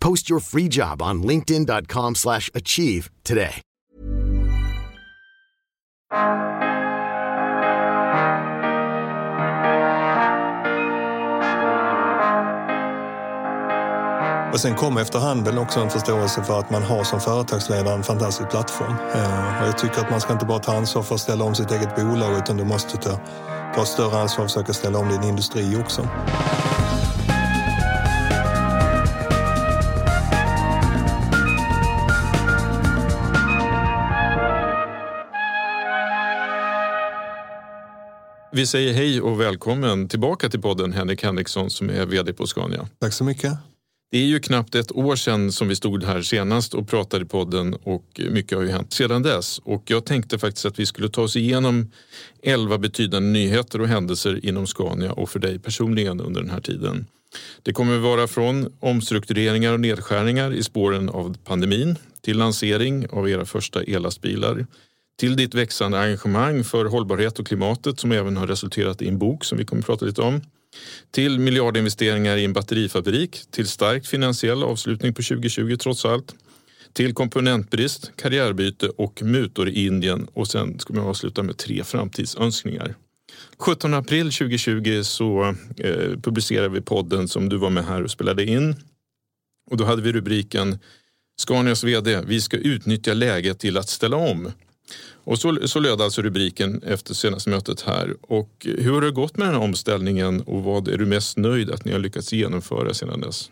Post your free job on linkedin.com/achieve slash achieve today. Och sen kom efterhand väl också en förståelse för att man har som företagsledare en fantastisk plattform. Eh, och jag tycker att man ska inte bara ta ansvar för att ställa om sitt eget bolag utan du måste ta, ta större ansvar och försöka ställa om din industri också. Vi säger hej och välkommen tillbaka till podden Henrik Henriksson som är vd på Scania. Tack så mycket. Det är ju knappt ett år sedan som vi stod här senast och pratade i podden och mycket har ju hänt sedan dess. Och jag tänkte faktiskt att vi skulle ta oss igenom elva betydande nyheter och händelser inom Scania och för dig personligen under den här tiden. Det kommer vara från omstruktureringar och nedskärningar i spåren av pandemin till lansering av era första ellastbilar till ditt växande engagemang för hållbarhet och klimatet som även har resulterat i en bok som vi kommer att prata lite om. Till miljardinvesteringar i en batterifabrik, till starkt finansiell avslutning på 2020 trots allt. Till komponentbrist, karriärbyte och mutor i Indien och sen ska vi avsluta med tre framtidsönskningar. 17 april 2020 så eh, publicerade vi podden som du var med här och spelade in. Och då hade vi rubriken Scanias VD, vi ska utnyttja läget till att ställa om. Och så, så löd alltså rubriken efter senaste mötet här. Och hur har det gått med den här omställningen och vad är du mest nöjd att ni har lyckats genomföra sedan dess?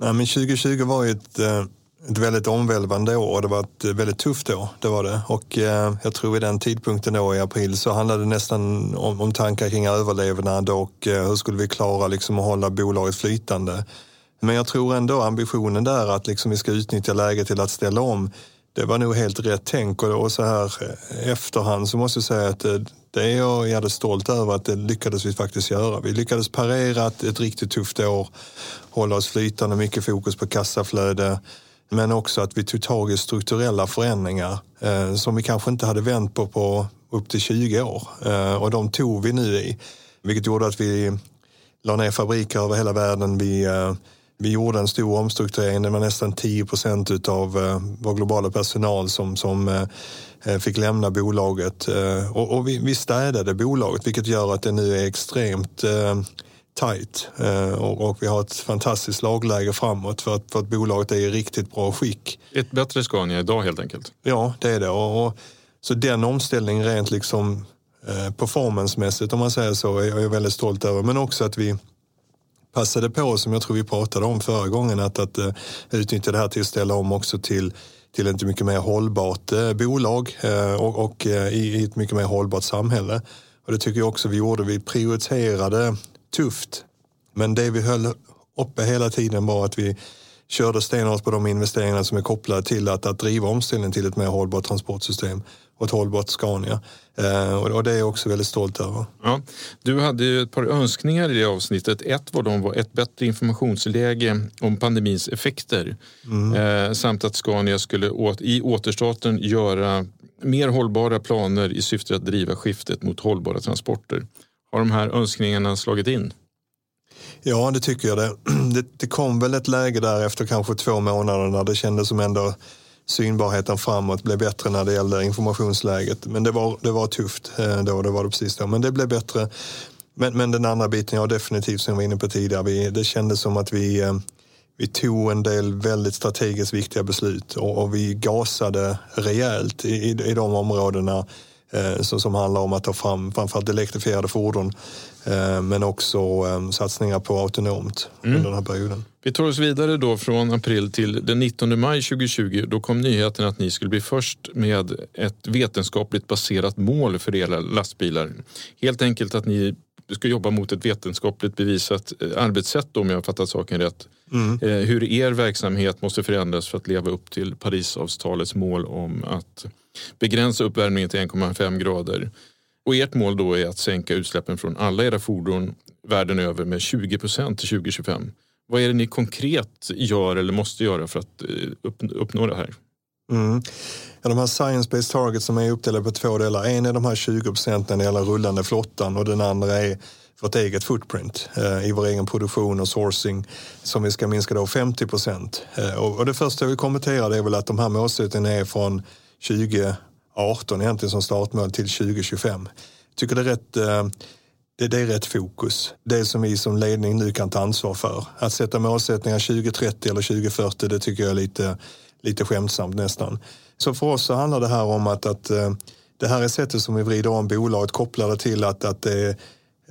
Nej, men 2020 var ju ett, eh, ett väldigt omvälvande år och det var ett väldigt tufft år. Det var det. Och eh, jag tror vid den tidpunkten då i april så handlade det nästan om, om tankar kring överlevnad och eh, hur skulle vi klara liksom, att hålla bolaget flytande. Men jag tror ändå ambitionen där att liksom, vi ska utnyttja läget till att ställa om det var nog helt rätt tänk och så här eh, efterhand så måste jag säga att det, det är jag jävligt stolt över att det lyckades vi faktiskt göra. Vi lyckades parera ett, ett riktigt tufft år, hålla oss flytande, mycket fokus på kassaflöde, men också att vi tog tag i strukturella förändringar eh, som vi kanske inte hade vänt på på upp till 20 år. Eh, och de tog vi nu i, vilket gjorde att vi la ner fabriker över hela världen. Vi eh, vi gjorde en stor omstrukturering. Det var nästan 10 procent av eh, vår globala personal som, som eh, fick lämna bolaget. Eh, och, och vi, vi städade bolaget vilket gör att det nu är extremt tight och, vi har ett fantastiskt slagläge framåt för att, för att bolaget är i riktigt bra skick. Ett bättre Scania idag helt enkelt? Ja, det är det. Och, och så den omställningen rent liksom performancemässigt om man säger så är jag väldigt stolt över. Men också att vi passade på, som jag tror vi pratade om förra gången, att, att uh, utnyttja det här till att ställa om också till till ett mycket mer hållbart eh, bolag eh, och, och eh, i, i, ett mycket mer hållbart samhälle. Och det tycker jag också vi gjorde. Vi prioriterade tufft. Men det vi höll uppe hela tiden var att vi körde stenhårt på de investeringar som är kopplade till att, att driva omställningen till ett mer hållbart transportsystem och ett hållbart Scania. Eh, och det är jag också väldigt stolt över. Ja, du hade ju ett par önskningar i det avsnittet. Ett var de var ett bättre informationsläge om pandemins effekter mm. eh, samt att Scania skulle i återstarten göra mer hållbara planer i syfte att driva skiftet mot hållbara transporter. Har de här önskningarna slagit in? Ja, det tycker jag. Det, det, det kom väl ett läge där efter kanske två månader när det kändes som ändå synbarheten framåt blev bättre när det gällde informationsläget. Men det var, det var tufft eh, då, det var det precis då. Men det blev bättre. Men, men den andra biten, ja definitivt som jag var inne på tidigare, vi, det kändes som att vi, eh, vi tog en del väldigt strategiskt viktiga beslut och, och vi gasade rejält i, i, i de områdena eh, som, handlar om att ta fram framförallt elektrifierade fordon eh, men också eh, satsningar på autonomt mm. under den här perioden. Vi tar oss vidare då från april till den 19 maj 2020. Då kom nyheten att ni skulle bli först med ett vetenskapligt baserat mål för era lastbilar. Helt enkelt att ni ska jobba mot ett vetenskapligt bevisat arbetssätt då, om jag har fattat saken rätt. Mm. Eh, hur er verksamhet måste förändras för att leva upp till Parisavtalets mål om att begränsa uppvärmningen till 1,5 grader. Och ert mål då är att sänka utsläppen från alla era fordon världen över med 20 procent till 2025. Vad är det ni konkret gör eller måste göra för att eh, uppnå det här? Mm. Ja, de här science-based targets som är uppdelade på två delar. En är de här 20 procenten när det gäller rullande flottan och den andra är vårt eget footprint eh, i vår egen produktion och sourcing som vi ska minska då 50 procent. Eh, och, och, det första jag vill kommentera är väl att de här målsättningarna är från 2018 egentligen som startmål till 2025. Jag tycker det är rätt eh, det, det, är rätt fokus. Det som vi som ledning nu kan ta ansvar för. Att sätta målsättningar 2030 eller 2040 det tycker jag är lite, lite skämtsamt nästan. Så för oss så handlar det här om att, att eh, det här är sättet som vi vrider om bolaget kopplade till att, att det är,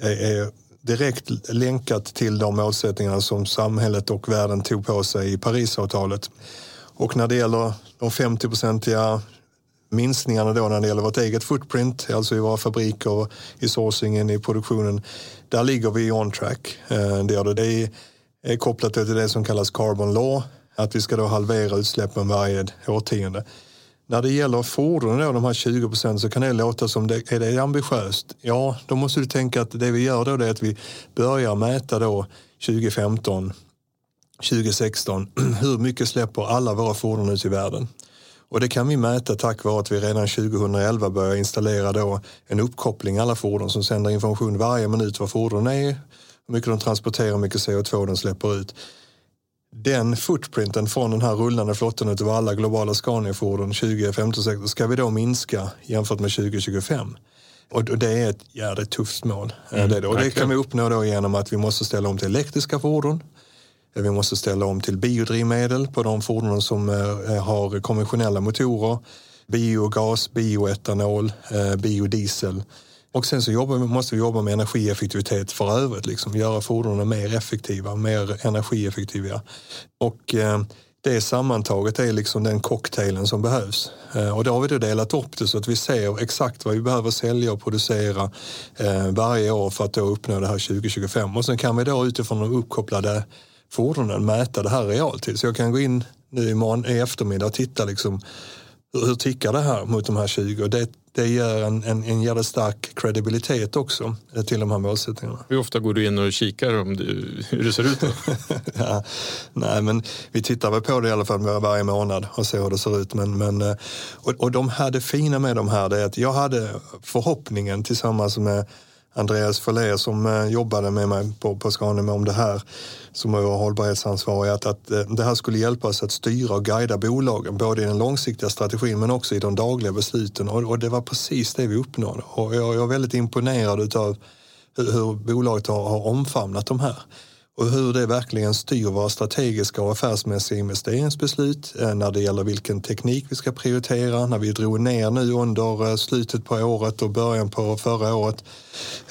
är direkt länkat till de målsättningarna som samhället och världen tog på sig i Parisavtalet. Och när det gäller de 50-procentiga minskningarna då när det gäller vårt eget footprint, alltså i våra fabriker, i sourcingen, i produktionen, där ligger vi on track. Eh, det, det är kopplat till det som kallas carbon law, att vi ska då halvera utsläppen varje årtionde. När det gäller fordonen, då, de här 20 procent, så kan det låta som det, är det ambitiöst. Ja, då måste du tänka att det vi gör då är att vi börjar mäta då 2015, 2016, hur mycket släpper alla våra fordon ut i världen? Och det kan vi mäta tack vare att vi redan 2011 började installera då en uppkoppling alla fordon som sänder information varje minut vad fordon är, hur mycket de transporterar, hur mycket CO2 de släpper ut den footprinten från den här rullande flottan utav alla globala Scania-fordon 2015 ska vi då minska jämfört med 2025. Och det är ett jävligt tufft mål. Mm, det, och det kan vi uppnå då genom att vi måste ställa om till elektriska fordon. Vi måste ställa om till biodrivmedel på de fordon som eh, har konventionella motorer. Biogas, bioetanol, eh, biodiesel. Och sen så jobbar, måste vi jobba med energieffektivitet för övrigt, liksom, göra fordonen mer effektiva, mer energieffektiva. Och eh, det sammantaget är liksom den cocktailen som behövs. Eh, och då har vi då delat upp det så att vi ser exakt vad vi behöver sälja och producera eh, varje år för att då uppnå det här 2025. Och sen kan vi då utifrån de uppkopplade fordonen mäta det här realtid. Så jag kan gå in nu imorgon, i eftermiddag och titta liksom hur tickar det här mot de här 20? Det, det ger en, en, en jävligt stark kredibilitet också eh, till de här målsättningarna. Hur ofta går du in och kikar om du, hur det ser ut? Ja, nej, men vi tittar väl på det i alla fall varje månad och ser hur det ser ut. Men, men, eh, och, och de här, det fina med de här är att jag hade förhoppningen tillsammans med Andreas Follér som eh, jobbade med mig på, på Scania om det här som var hållbarhetsansvarig att, att eh, det här skulle hjälpa oss att styra och guida bolagen både i den långsiktiga strategin men också i de dagliga besluten. Och, och det var precis det vi uppnådde. Och jag, jag är väldigt imponerad av hur, hur bolaget har, har omfamnat de här och hur det verkligen styr våra strategiska och affärsmässiga investeringsbeslut eh, när det gäller vilken teknik vi ska prioritera. När vi drog ner nu under eh, slutet på året och början på förra året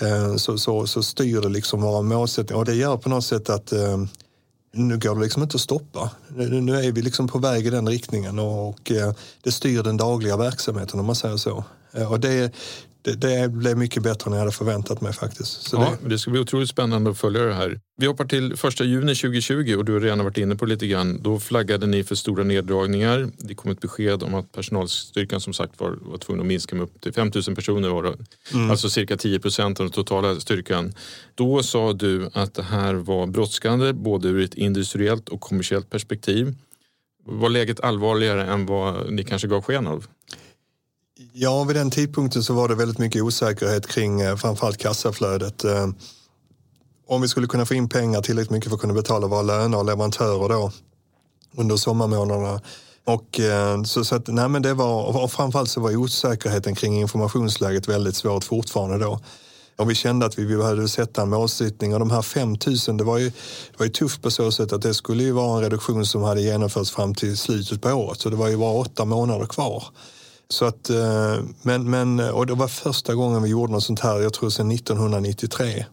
eh, så, så, så styr det liksom våra målsättningar och det gör på något sätt att nu går det liksom inte att stoppa. Nu är vi liksom på väg i den riktningen och det styr den dagliga verksamheten om man säger så. Och det, det, det, blev mycket bättre än jag hade förväntat mig faktiskt. Så ja, det... det ska bli otroligt spännande att följa det här. Vi hoppar till första juni 2020 och du har redan varit inne på lite grann. Då flaggade ni för stora neddragningar. Det kom ett besked om att personalstyrkan som sagt var, var tvungen att minska med upp till 5 000 personer. Var det. Mm. Alltså cirka 10 procent av den totala styrkan. Då sa du att det här var brådskande både ur ett industriellt och kommersiellt perspektiv. Var läget allvarligare än vad ni kanske gav sken av? Ja, vid den tidpunkten så var det väldigt mycket osäkerhet kring eh, framförallt kassaflödet. Eh, om vi skulle kunna få in pengar tillräckligt mycket för att kunna betala våra löner och leverantörer då under sommarmånaderna. Och, eh, så, så att, nej men det var, och framförallt så var osäkerheten kring informationsläget väldigt svårt fortfarande då. Och vi kände att vi behövde sätta en målsättning och de här 5 000, det var ju, det var ju tufft på så sätt att det skulle ju vara en reduktion som hade genomförts fram till slutet på året. Så det var ju bara åtta månader kvar. Så att, eh, men, men, eh, och det var första gången vi gjorde något sånt här, jag tror sedan 1993.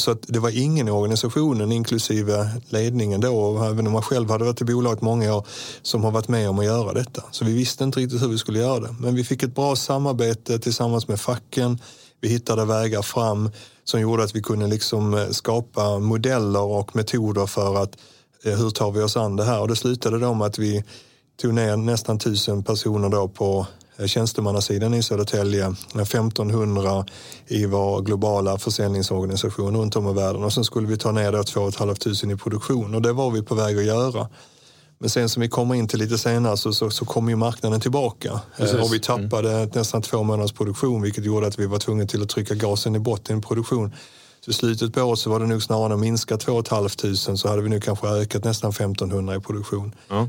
Så att det var ingen i organisationen, inklusive ledningen då, även om man själv hade varit i bolaget många år, som har varit med om att göra detta. Så vi visste inte riktigt hur vi skulle göra det. Men vi fick ett bra samarbete tillsammans med facken. Vi hittade vägar fram som gjorde att vi kunde liksom eh, skapa modeller och metoder för att hur tar vi oss an det här? Och det slutade då med att vi tog ner nästan tusen personer då på tjänstemannasidan i Södertälje, 1500 i vår globala försäljningsorganisation runt om i världen och sen skulle vi ta ner då 2 500 i produktion och det var vi på väg att göra. Men sen som vi kommer in till lite senare så, så, så kom ju marknaden tillbaka eh, Precis. och vi tappade mm. nästan två månaders produktion vilket gjorde att vi var tvungna till att trycka gasen i botten i produktion. Så i slutet på året så var det nog snarare att minska 2 500 så hade vi nu kanske ökat nästan 1500 i produktion. Ja.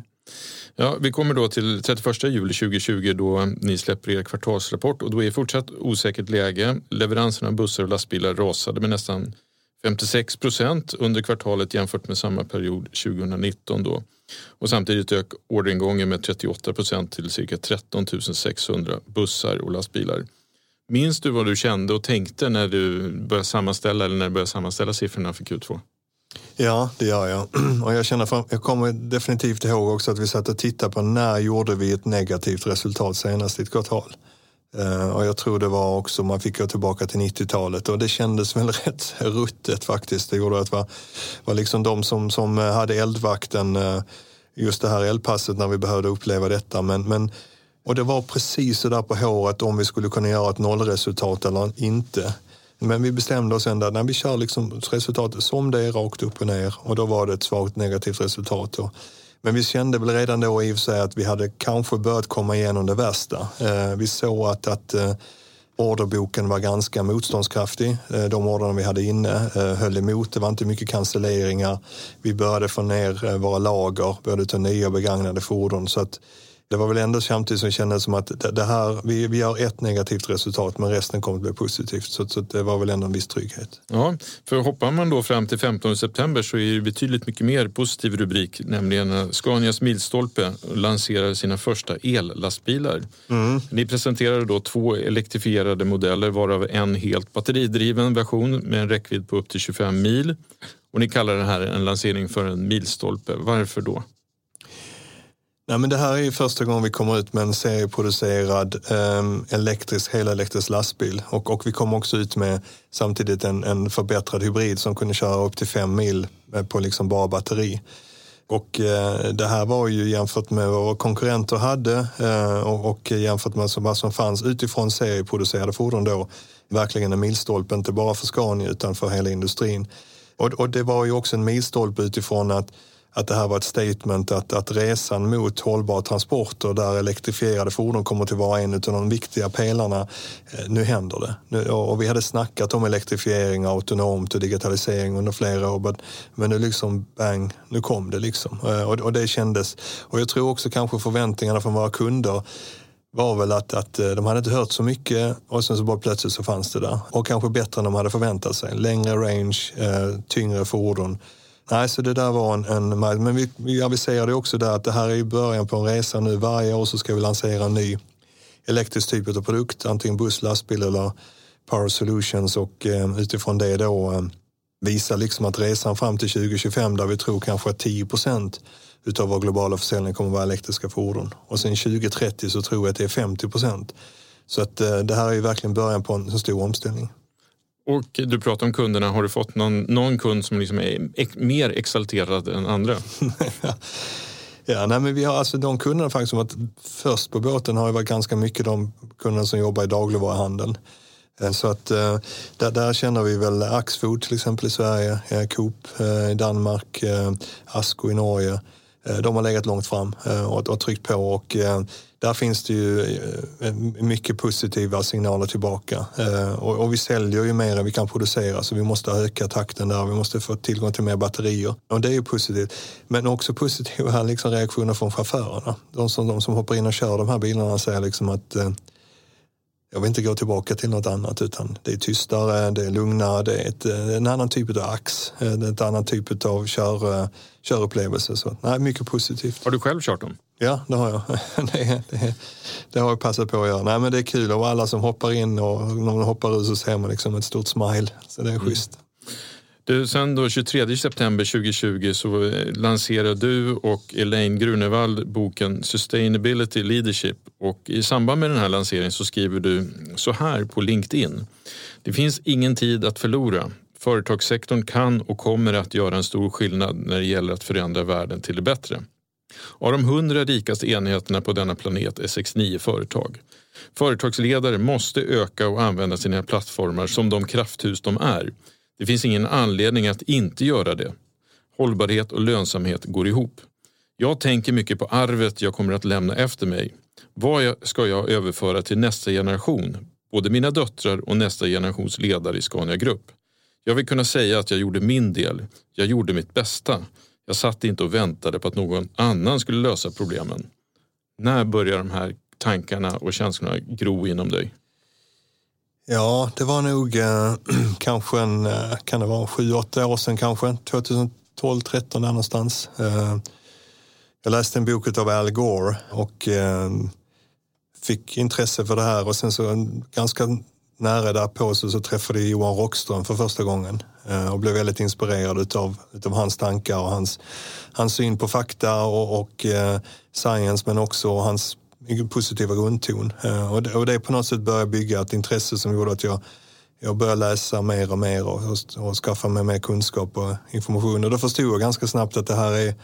Ja, vi kommer då till 31 juli 2020 då ni släpper er kvartalsrapport och då är fortsatt osäkert läge. Leveranserna av bussar och lastbilar rasade med nästan 56 procent under kvartalet jämfört med samma period 2019. Då. Och samtidigt ök orderingången med 38 procent till cirka 13 600 bussar och lastbilar. Minns du vad du kände och tänkte när du började sammanställa eller när du började sammanställa siffrorna för Q2? Ja, det gör jag. Och jag, känner fram, jag kommer definitivt ihåg också att vi satt och tittade på när gjorde vi ett negativt resultat senast i ett kvartal. Eh, och jag tror det var också, man fick gå tillbaka till 90-talet och det kändes väl rätt ruttet faktiskt. Det gjorde att det var, var liksom de som, som eh, hade eldvakten, eh, just det här eldpasset när vi behövde uppleva detta. Men, men, och det var precis så där på håret om vi skulle kunna göra ett nollresultat eller inte. Men vi bestämde oss ändå, när vi kör liksom resultatet som det är rakt upp och ner och då var det ett svagt negativt resultat. Då. Men vi kände väl redan då i och för sig att vi hade kanske börjat komma igenom det värsta. Eh, vi såg att, att eh, orderboken var ganska motståndskraftig. Eh, de orderna vi hade inne eh, höll emot. Det var inte mycket cancelleringar. Vi började få ner eh, våra lager, började ta nya begagnade fordon. Så att det var väl ändå samtidigt som det kändes som att det här, vi, vi har ett negativt resultat men resten kommer att bli positivt. Så, så det var väl ändå en viss trygghet. Ja, för hoppar man då fram till 15 september så är det betydligt mycket mer positiv rubrik, nämligen Scanias milstolpe lanserar sina första ellastbilar. Mm. Ni presenterade då två elektrifierade modeller varav en helt batteridriven version med en räckvidd på upp till 25 mil. Och ni kallar det här en lansering för en milstolpe. Varför då? Nej, men det här är första gången vi kommer ut med en serieproducerad um, elektrisk, helelektrisk lastbil och, och vi kom också ut med samtidigt en, en förbättrad hybrid som kunde köra upp till fem mil eh, på liksom bara batteri. Och eh, det här var ju jämfört med vad våra konkurrenter hade eh, och, och, jämfört med vad som fanns utifrån serieproducerade fordon då verkligen en milstolpe, inte bara för Scania utan för hela industrin. Och, och det var ju också en milstolpe utifrån att att det här var ett statement att, att resan mot hållbara transporter där elektrifierade fordon kommer att vara en av de viktiga pelarna. Eh, nu händer det. Nu, och vi hade snackat om elektrifiering, autonomt och digitalisering under flera år. Men nu liksom bang, nu kom det liksom. Eh, och, och det kändes. Och jag tror också kanske förväntningarna från våra kunder var väl att, att eh, de hade inte hört så mycket och sen så bara plötsligt så fanns det där. Och kanske bättre än de hade förväntat sig. Längre range, tyngre fordon Nej, så det där var en, en men vi, vi aviserade också där att det här är början på en resa nu. Varje år så ska vi lansera en ny elektrisk typ av produkt, antingen buss, lastbil eller Power Solutions och eh, utifrån det då eh, visa liksom att resan fram till 2025 där vi tror kanske att 10 procent utav vår globala försäljning kommer att vara elektriska fordon. Och sen 2030 så tror jag att det är 50 procent. Så att eh, det här är ju verkligen början på en stor omställning. Och du pratar om kunderna. Har du fått någon, någon kund som liksom är ex, mer exalterad än andra? ja, nej, men vi har alltså de kunderna faktiskt som varit först på båten har ju varit ganska mycket de kunderna som jobbar i dagligvaruhandeln. Eh, så att eh, där, där känner vi väl Axfood till exempel i Sverige, eh, Coop i Danmark, Asko i Norge. Eh, de har legat långt fram eh, och, och tryckt på och eh, där finns det ju mycket positiva signaler tillbaka. Och, och, vi säljer ju mer än vi kan producera så vi måste öka takten där. Vi måste få tillgång till mer batterier och det är ju positivt. Men också positiva liksom, reaktioner från chaufförerna. De som, de som hoppar in och kör de här bilarna säger liksom att jag vill inte gå tillbaka till något annat utan det är tystare, det är lugnare, det är ett, en annan typ av ax, ett annan typ av kör, körupplevelse. Så nej, mycket positivt. Har du själv kört dem? Ja, det har jag. Det, det, det, har jag passat på att göra. Nej, men det är kul och alla som hoppar in och när man hoppar ut så ser man liksom ett stort smile. Så det är mm. Du, sen då 23 september 2020 så lanserar du och Elaine Grunewald boken Sustainability Leadership och i samband med den här lanseringen så skriver du så här på LinkedIn. Det finns ingen tid att förlora. Företagssektorn kan och kommer att göra en stor skillnad när det gäller att förändra världen till det bättre. Av de 100 rikaste enheterna på denna planet är 69 företag. Företagsledare måste öka och använda sina plattformar som de krafthus de är det finns ingen anledning att inte göra det. Hållbarhet och lönsamhet går ihop. Jag tänker mycket på arvet jag kommer att lämna efter mig. Vad ska jag överföra till nästa generation? Både mina döttrar och nästa generations ledare i Scania Grupp. Jag vill kunna säga att jag gjorde min del. Jag gjorde mitt bästa. Jag satt inte och väntade på att någon annan skulle lösa problemen. När börjar de här tankarna och känslorna gro inom dig? Ja, det var nog eh, kanske en, eh, kan det vara sju, åtta år sedan kanske, 2012, 13 där någonstans. Eh, jag läste en bok av Al Gore och eh, fick intresse för det här och sen så eh, ganska nära därpå så, så träffade jag Johan Rockström för första gången eh, och blev väldigt inspirerad utav, utav hans tankar och hans, hans syn på fakta och, och eh, science men också hans positiva grundton. Eh, och det, och det på något sätt började bygga ett intresse som gjorde att jag, jag började läsa mer och mer och, och, och skaffa mig mer kunskap och information. Och då förstod jag ganska snabbt att det här är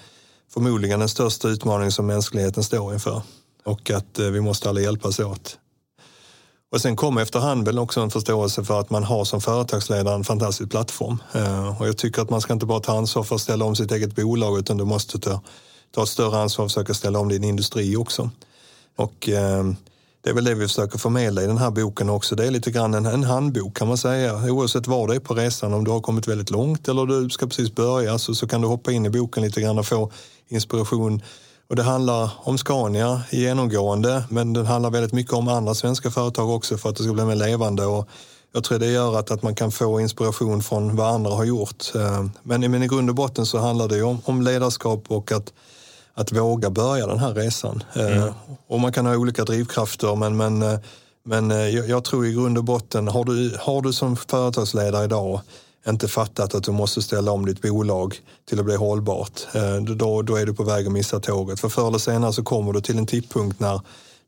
förmodligen den största utmaningen som mänskligheten står inför. Och att eh, vi måste alla hjälpas åt. Och sen kom efterhand väl också en förståelse för att man har som företagsledare en fantastisk plattform. Eh, och jag tycker att man ska inte bara ta ansvar för att ställa om sitt eget bolag utan du måste ta, ta ett större ansvar och försöka ställa om din industri också. Och eh, det är väl det vi försöker förmedla i den här boken också. Det är lite grann en, en handbok kan man säga. Oavsett var det är på resan, om du har kommit väldigt långt eller du ska precis börja så, så kan du hoppa in i boken lite grann och få inspiration. Och det handlar om Scania genomgående, men det handlar väldigt mycket om andra svenska företag också för att det ska bli mer levande. Och jag tror det gör att, att man kan få inspiration från vad andra har gjort. Men, men i grund och botten så handlar det om, om ledarskap och att att våga börja den här resan. Eh, mm. Och man kan ha olika drivkrafter men, men, eh, men eh, jag tror i grund och botten, har du, har du som företagsledare idag inte fattat att du måste ställa om ditt bolag till att bli hållbart, då, då är du på väg att missa tåget. För förr eller senare så kommer du till en tidpunkt när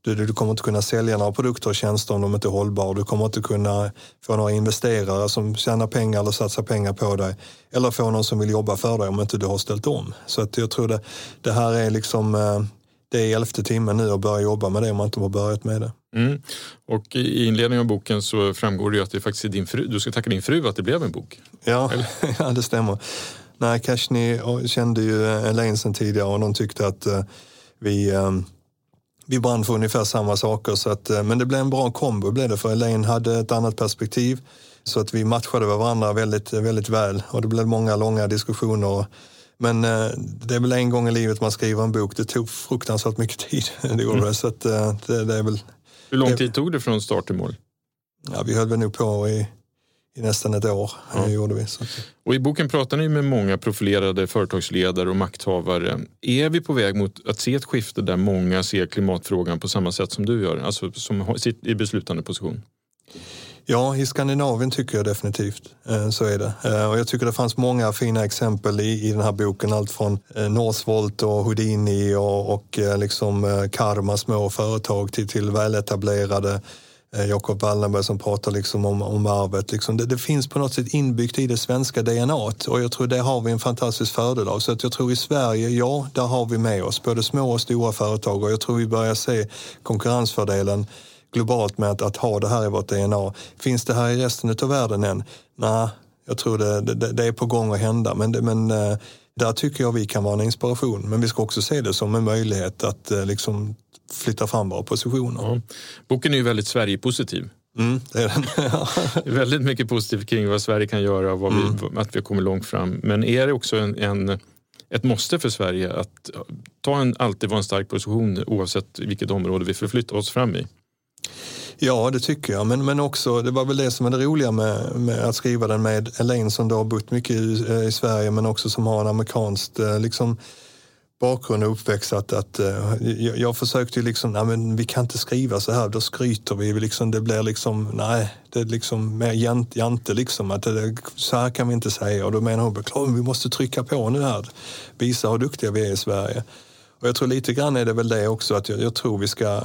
du, du kommer inte kunna sälja några produkter och tjänster om de inte är hållbara. Du kommer inte kunna få några investerare som tjänar pengar eller satsar pengar på dig. Eller få någon som vill jobba för dig om inte du har ställt om. Så att jag tror det, det här är liksom eh, det är elfte timmen nu att börja jobba med det om man inte har börjat med det. Mm. Och i inledningen av boken så framgår det ju att det faktiskt är din fru, du ska tacka din fru att det blev en bok. Ja, ja det stämmer. Nej, Cashni kände ju Elaine sen tidigare och de tyckte att uh, vi vi brann för ungefär samma saker. Så att, eh, men det blev en bra kombo blev det för Elaine hade ett annat perspektiv. Så att vi matchade varandra väldigt, väldigt väl och det blev många långa diskussioner. Men eh, det är väl en gång i livet man skriver en bok. Det tog fruktansvärt mycket tid. det gjorde mm. Så att, eh, det, det, är väl, Hur lång tid tog det från start till mål? Ja, vi höll väl nog på i i nästan ett år. Ja. Gjorde vi, så. Och I boken pratar ni med många profilerade företagsledare och makthavare. Är vi på väg mot att se ett skifte där många ser klimatfrågan på samma sätt som du gör, alltså som sitter i beslutande position? Ja, i Skandinavien tycker jag definitivt. Eh, så är det. Eh, och jag tycker det fanns många fina exempel i, i den här boken. Allt från eh, Northvolt och Houdini och, och liksom Karma små företag till, till väletablerade Eh, Jakob Wallenberg som pratar liksom om, om arvet. Liksom det, det, finns på något sätt inbyggt i det svenska DNA och jag tror det har vi en fantastisk fördel av. Så att jag tror i Sverige, ja, där har vi med oss både små och stora företag och jag tror vi börjar se konkurrensfördelen globalt med att, att ha det här i vårt DNA. Finns det här i resten av världen än? Nej, jag tror det, det, det, är på gång att hända. Men, men eh, Där tycker jag vi kan vara en inspiration. Men vi ska också se det som en möjlighet att eh, liksom flytta fram våra positioner. Ja. Boken är ju väldigt Sverige-positiv. Mm, det är den. väldigt mycket positivt kring vad Sverige kan göra och mm. vi, att vi kommer långt fram. Men är det också en, en, ett måste för Sverige att ta en, alltid vara en stark position oavsett vilket område vi förflyttar oss fram i? Ja, det tycker jag. Men, men också, det var väl det som är det roliga med, med att skriva den med Elaine som då har bott mycket i, i Sverige men också som har en amerikanskt eh, liksom, bakgrund och uppväxt att, att eh, jag, jag försökte ju liksom, nej men vi kan inte skriva så här, då skryter vi. Liksom, det blir liksom, nej, det är liksom mer jante, jante liksom. Att det, så här kan vi inte säga. Och då menar hon, klar, vi måste trycka på nu här. Visa hur duktiga vi är i Sverige. Och jag tror lite grann är det väl det också att jag, jag tror vi ska,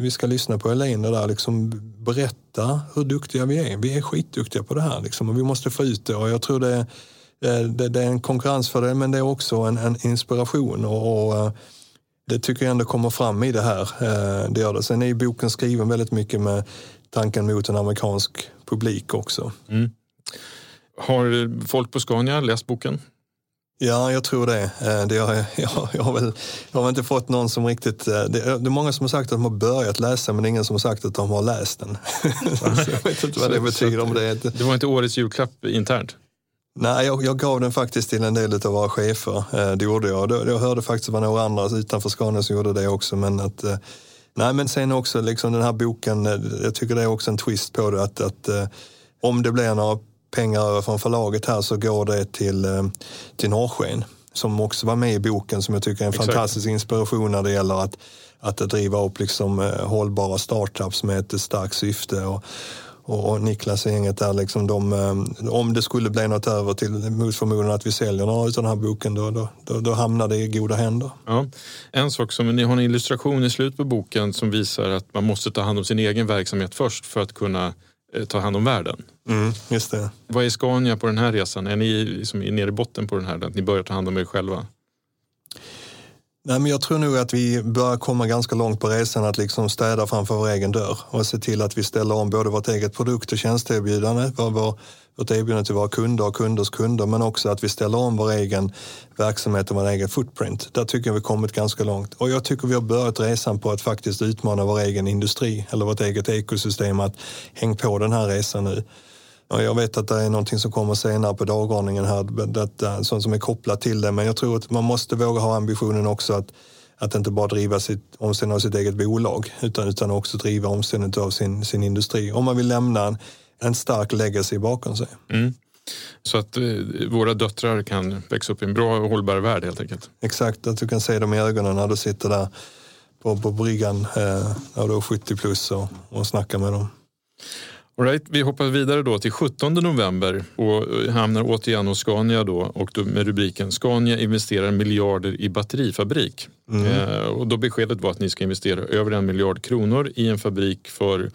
vi ska lyssna på Elaine och där liksom berätta hur duktiga vi är. Vi är skitduktiga på det här liksom, och vi måste få ut det. Och jag tror det, det, det är en konkurrensfördel men det är också en, en inspiration. och, och eh, det tycker jag ändå kommer fram i det här. Eh, det gör det. Sen är boken skriven väldigt mycket med tanken mot en amerikansk publik också. Mm. Har folk på Scania läst boken? Ja, jag tror det. Eh, det har, jag, jag, har väl, jag har inte fått någon som riktigt... Eh, det, det, är många som har sagt att de har börjat läsa men det är ingen som har sagt att de har läst den. jag vet inte vad det betyder. Om det, det var inte årets julklapp internt? Nej, jag, jag, gav den faktiskt till en del av våra chefer. Eh, det gjorde jag. Jag hörde faktiskt att det var några andra utanför Skåne som gjorde det också. Men att, nej, men sen också liksom den här boken, jag tycker det är också en twist på det. Att, att om det blir några pengar över från förlaget här så går det till, eh, till Norrsken som också var med i boken som jag tycker är en Exakt. fantastisk inspiration när det gäller att, att driva upp liksom, eh, hållbara startups med ett starkt syfte. Och, och Niklas och gänget där, liksom de, eh, om det skulle bli något över till mot förmodan att vi säljer några av den här boken, då, då, då, då hamnar det i goda händer. Ja. En sak som, ni har en illustration i slutet på boken som visar att man måste ta hand om sin egen verksamhet först för att kunna Eh, ta hand om världen. Mm, just det. Vad är Scania på den här resan? Är ni liksom nere i botten på den här, att ni börjar ta hand om er själva? Nej, men jag tror nog att vi börjar komma ganska långt på resan att liksom städa framför vår egen dörr och se till att vi ställer om både vårt eget produkt och tjänsteerbjudande, vår, vårt erbjudande till våra kunder och kunders kunder, men också att vi ställer om vår egen verksamhet och vår egen footprint. Där tycker jag vi kommit ganska långt. Och jag tycker vi har börjat resan på att faktiskt utmana vår egen industri eller vårt eget ekosystem att hänga på den här resan nu. Jag vet att det är någonting som kommer senare på dagordningen här, det, sånt som är kopplat till det, men jag tror att man måste våga ha ambitionen också att att inte bara driva sitt, omställning av sitt eget bolag utan, utan också driva omställningen av sin, sin industri. Om man vill lämna en, en stark legacy bakom sig. Mm. Så att eh, våra döttrar kan växa upp i en bra och hållbar värld helt enkelt. Exakt, att du kan se dem i ögonen när du sitter där på, på bryggan eh, när du är 70 plus och, och snackar med dem. All right, vi hoppar vidare då till 17 november och hamnar återigen hos Scania då och då med rubriken Scania investerar miljarder i batterifabrik. Mm. Eh, och då beskedet var att ni ska investera över en miljard kronor i en fabrik för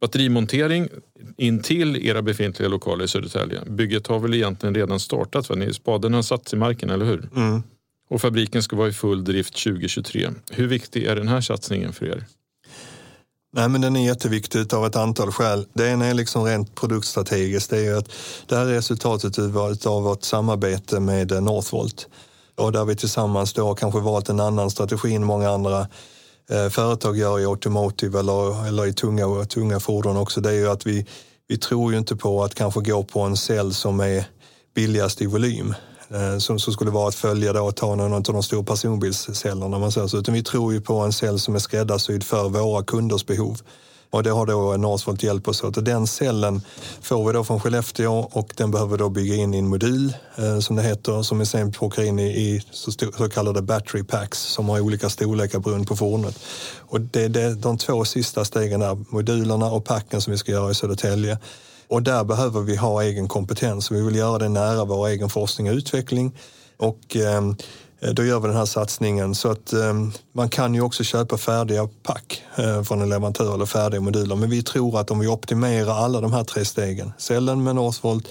batterimontering in till era befintliga lokaler i Södertälje. Bygget har väl egentligen redan startat? För spaden har satts i marken, eller hur? Mm. Och fabriken ska vara i full drift 2023. Hur viktig är den här satsningen för er? Nej, men den är jätteviktig av ett antal skäl. Det ena är liksom rent produktstrategiskt. Det är att det här är resultatet av vårt samarbete med eh, Northvolt. Och där vi tillsammans då kanske valt en annan strategi än många andra eh, företag gör i automotive eller, eller i tunga, tunga fordon också. Det är ju att vi, vi tror ju inte på att kanske gå på en cell som är billigast i volym. Eh, som, som skulle vara att följa då och ta någon av de stora personbilscellerna. Man säger så. Utan vi tror ju på en cell som är skräddarsydd för våra kunders behov. Och det har då Northvolt hjälpt oss åt. Och den cellen får vi då från Skellefteå och den behöver då bygga in i en modul eh, som det heter som vi sen plockar in i, i så, så kallade battery packs som har olika storlekar beroende på fordonet. Och det är de två sista stegen där, modulerna och packen som vi ska göra i Södertälje. Och där behöver vi ha egen kompetens. Vi vill göra det nära vår egen forskning och utveckling. Och eh, då gör vi den här satsningen. Så att eh, man kan ju också köpa färdiga pack eh, från en leverantör eller färdiga moduler. Men vi tror att om vi optimerar alla de här tre stegen, cellen med Northvolt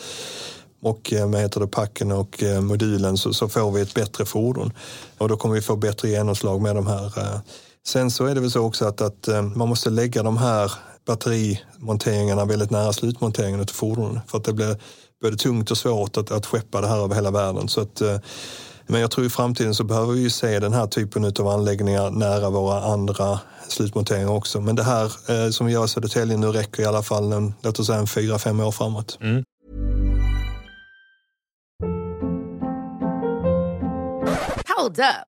och eh, med heter det, packen och eh, modulen så, så, får vi ett bättre fordon. Och då kommer vi få bättre genomslag med de här. Eh. Sen så är det väl så också att, att man måste lägga de här batterimonteringarna väldigt nära slutmonteringen av fordonen för att det blir både tungt och svårt att, att skeppa det här över hela världen. Så att, Men jag tror i framtiden så behöver vi ju se den här typen av anläggningar nära våra andra slutmonteringar också. Men det här eh, som vi gör i Södertälje nu räcker i alla fall en, låt oss säga en fyra, fem år framåt. Mm. Hold up.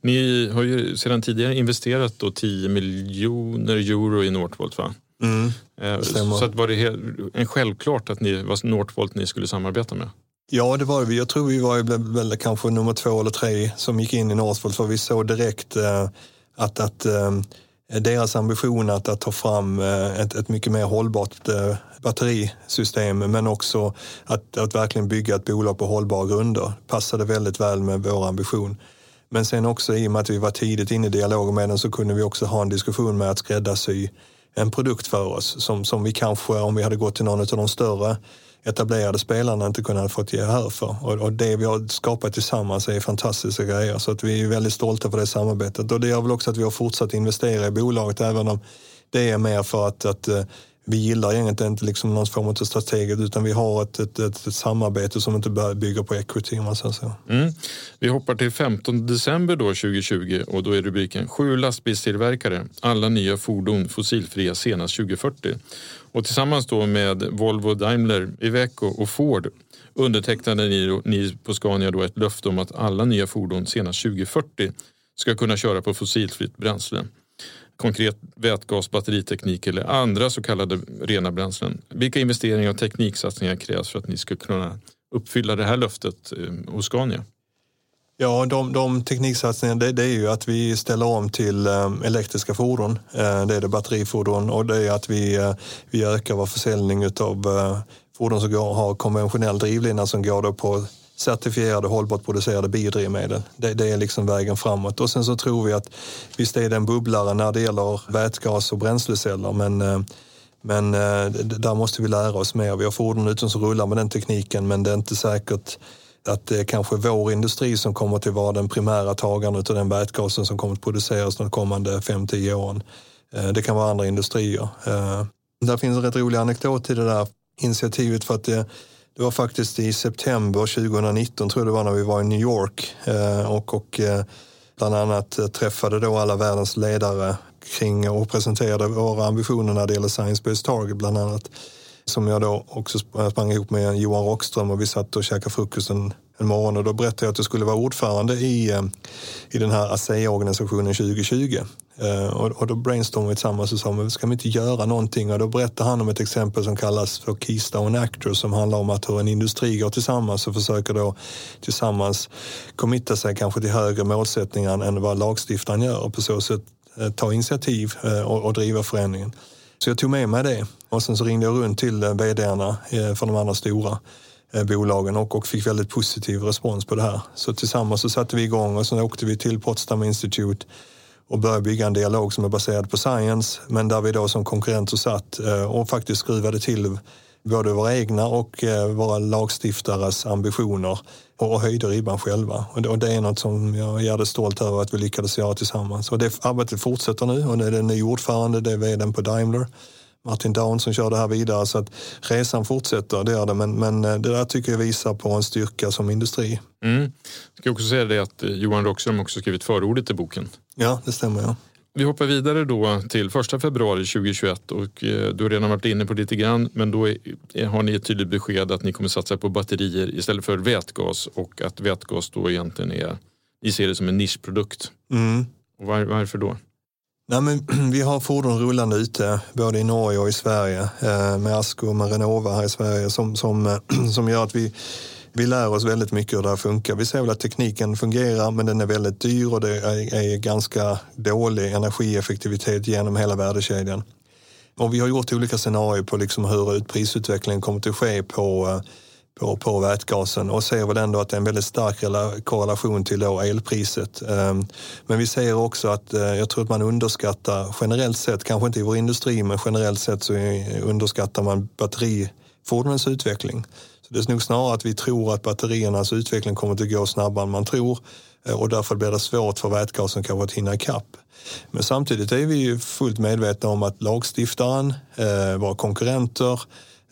Ni har ju sedan tidigare investerat då 10 miljoner euro i Northvolt va? Mm. Eh. Så att var det en självklart att ni var Northvolt ni skulle samarbeta med? Ja, det var vi. Jag tror vi var väl, kanske nummer två eller tre som gick in i Northvolt för vi såg direkt eh, att, att eh, deras ambition att, att ta fram ett, ett mycket mer hållbart batterisystem men också att, att verkligen bygga ett bolag på hållbara grunder passade väldigt väl med vår ambition. Men sen också i och med att vi var tidigt inne i dialogen med den så kunde vi också ha en diskussion med att skräddarsy en produkt för oss som, som vi kanske om vi hade gått till någon av de större etablerade spelarna inte kunnat ha fått gehör för. Och, och det vi har skapat tillsammans är fantastiska grejer så att vi är väldigt stolta för det samarbetet. Och det gör väl också att vi har fortsatt investera i bolaget även om det är mer för att, att eh, vi gillar egentligen inte liksom någon form av strategiskt utan vi har ett, ett, ett, ett samarbete som inte bygger på equity om man säger så. Mm. Vi hoppar till 15 december då 2020 och då är rubriken Sju lastbilstillverkare, alla nya fordon fossilfria senast 2040. Och tillsammans då med Volvo, Daimler, Iveco och Ford undertecknade ni, ni på Scania då ett löfte om att alla nya fordon senast 2040 ska kunna köra på fossilfritt bränsle. Konkret vätgas, batteriteknik eller andra så kallade rena bränslen. Vilka investeringar och tekniksatsningar krävs för att ni ska kunna uppfylla det här löftet eh, hos Scania? Ja, de, de tekniksatsningarna det, det är ju att vi ställer om till eh, elektriska fordon. Eh, det är det batterifordon och det är att vi, vi ökar vår försäljning av fordon som går, har konventionell drivlina som går då på certifierade hållbart producerade biodrivmedel. Det, det är liksom vägen framåt. Och sen så tror vi att visst är det en bubblare när det gäller vätgas och bränsleceller men eh, men eh, där måste vi lära oss mer. Vi har fordon ute som rullar med den tekniken men det är inte säkert att det är kanske vår industri som kommer att vara den primära tagaren av den vätgasen som kommer att produceras de kommande 5-10 åren. Eh, det kan vara andra industrier. Där finns en rätt rolig anekdot i det där initiativet för att det, det var faktiskt i september 2019 tror jag det var när vi var i New York eh, och, och eh, bland annat eh, träffade då alla världens ledare kring och presenterade våra ambitioner när det gäller Science-Based Target bland annat. Som jag då också sprang ihop med Johan Rockström och vi satt och käkade frukost en, morgon och då berättade jag att jag skulle vara ordförande i, eh, i den här ASEA-organisationen 2020. Eh, och, och då brainstormade vi tillsammans och sa, men ska vi inte göra någonting? Och då berättade han om ett exempel som kallas för Keystone Actors som handlar om att hur en industri går tillsammans och försöker då tillsammans committa sig kanske till högre målsättningar än vad lagstiftaren gör och på så sätt eh, ta initiativ och, och driva förändringen. Så jag tog med mig det och sen så ringde jag runt till vdarna för de andra stora Eh, bolagen och, och fick väldigt positiv respons på det här. Så tillsammans så satte vi igång och sen åkte vi till Potsdam Institute och började bygga en dialog som är baserad på science men där vi då som konkurrenter satt eh, och faktiskt skruvade till både våra egna och eh, våra lagstiftares ambitioner och höjde ribban själva. Och det är något som jag är jävligt stolt över att vi lyckades göra tillsammans. Och det arbetet fortsätter nu och det är en ny ordförande, det är vdn på Daimler. Martin Down som kör det här vidare så att resan fortsätter, det gör det. Men, men det där tycker jag visar på en styrka som industri. Mm. Jag ska också säga det att Johan Rockström också skrivit förordet till boken. Ja, det stämmer. Ja. Vi hoppar vidare då till första februari 2021 och du har redan varit inne på det lite grann men då är, har ni ett tydligt besked att ni kommer satsa på batterier istället för vätgas och att vätgas då egentligen är, ni ser det som en nischprodukt. Mm. Och var, varför då? Nej, men vi har fordon rullande ute både i Norge och i Sverige eh, med Asko och med Renova här i Sverige som, som, eh, som gör att vi vi lär oss väldigt mycket hur det här funkar. Vi ser väl att tekniken fungerar men den är väldigt dyr och det är, är ganska dålig energieffektivitet genom hela värdekedjan. Och vi har gjort olika scenarier på liksom hur prisutvecklingen kommer att ske på, eh, på, på vätgasen och ser väl ändå att det är en väldigt stark korrelation till då elpriset. Ehm, men vi ser också att eh, jag tror att man underskattar generellt sett, kanske inte i vår industri, men generellt sett så underskattar man batterifordonens utveckling. Det är nog snarare att vi tror att batteriernas utveckling kommer att gå snabbare än man tror eh, och därför blir det svårt för vätgasen kanske att hinna ikapp. Men samtidigt är vi ju fullt medvetna om att lagstiftaren, eh, våra konkurrenter,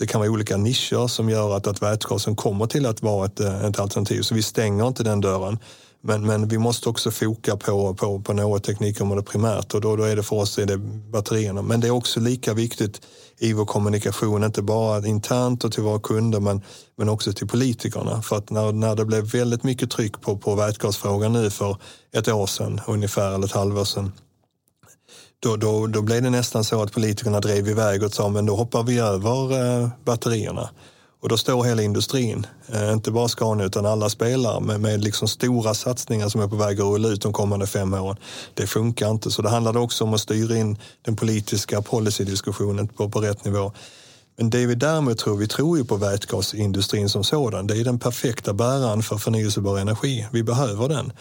det kan vara olika nischer som gör att, att vätgasen kommer till att vara ett, eh, ett alternativ. Så vi stänger inte den dörren. Men, men vi måste också foka på, på, på något teknikområde primärt och då, då är det för oss är det batterierna. Men det är också lika viktigt i vår kommunikation, inte bara internt och till våra kunder men, men också till politikerna. För att när, när det blev väldigt mycket tryck på, på vätgasfrågan nu för ett år sedan ungefär, eller ett halvår sedan, då, då, då blev det nästan så att politikerna drev iväg och sa men då hoppar vi över eh, batterierna. Och då står hela industrin, eh, inte bara Scania utan alla spelare med, med liksom stora satsningar som är på väg att rulla ut de kommande fem åren. Det funkar inte, så det handlade också om att styra in den politiska policydiskussionen på, på rätt nivå. Men det vi däremot tror, vi tror ju på vätgasindustrin som sådan. Det är den perfekta bäraren för förnyelsebar energi. Vi behöver den.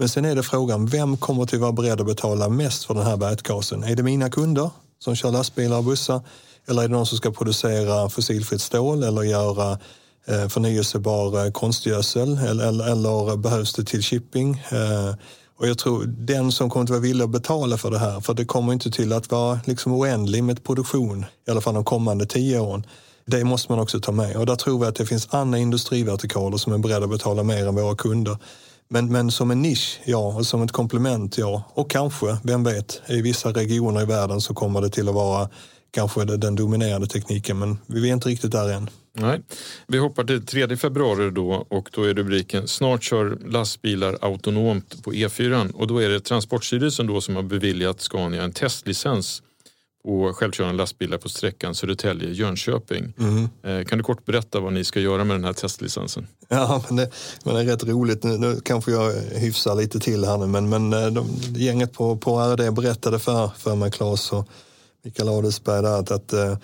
Men sen är det frågan, vem kommer att vara beredd att betala mest för den här vätgasen? Är det mina kunder som kör lastbilar och bussar? Eller är det någon som ska producera fossilfritt stål eller göra eh, förnyelsebar eh, konstgödsel eller, eller, eller, behövs det till shipping? Eh, och jag tror den som kommer att vara villig att betala för det här, för det kommer inte till att vara liksom oändlig med produktion, i alla fall de kommande tio åren. Det måste man också ta med och där tror vi att det finns andra industrivertikaler som är beredda att betala mer än våra kunder. Men, men som en nisch, ja, och som ett komplement, ja. Och kanske, vem vet, i vissa regioner i världen så kommer det till att vara kanske den dominerande tekniken, men vi är inte riktigt där än. Nej. Vi hoppar till 3 februari då och då är rubriken Snart kör lastbilar autonomt på E4 och då är det Transportstyrelsen då som har beviljat Scania en testlicens på självkörande lastbilar på sträckan Södertälje-Jönköping. Mm. Kan du kort berätta vad ni ska göra med den här testlicensen? Ja, men det, men det är rätt roligt. Nu, nu kanske jag hyfsar lite till här nu, men, men de, gänget på, på RD berättade för, för mig, Claes och Mikael Adelsberg, där, att, att eh,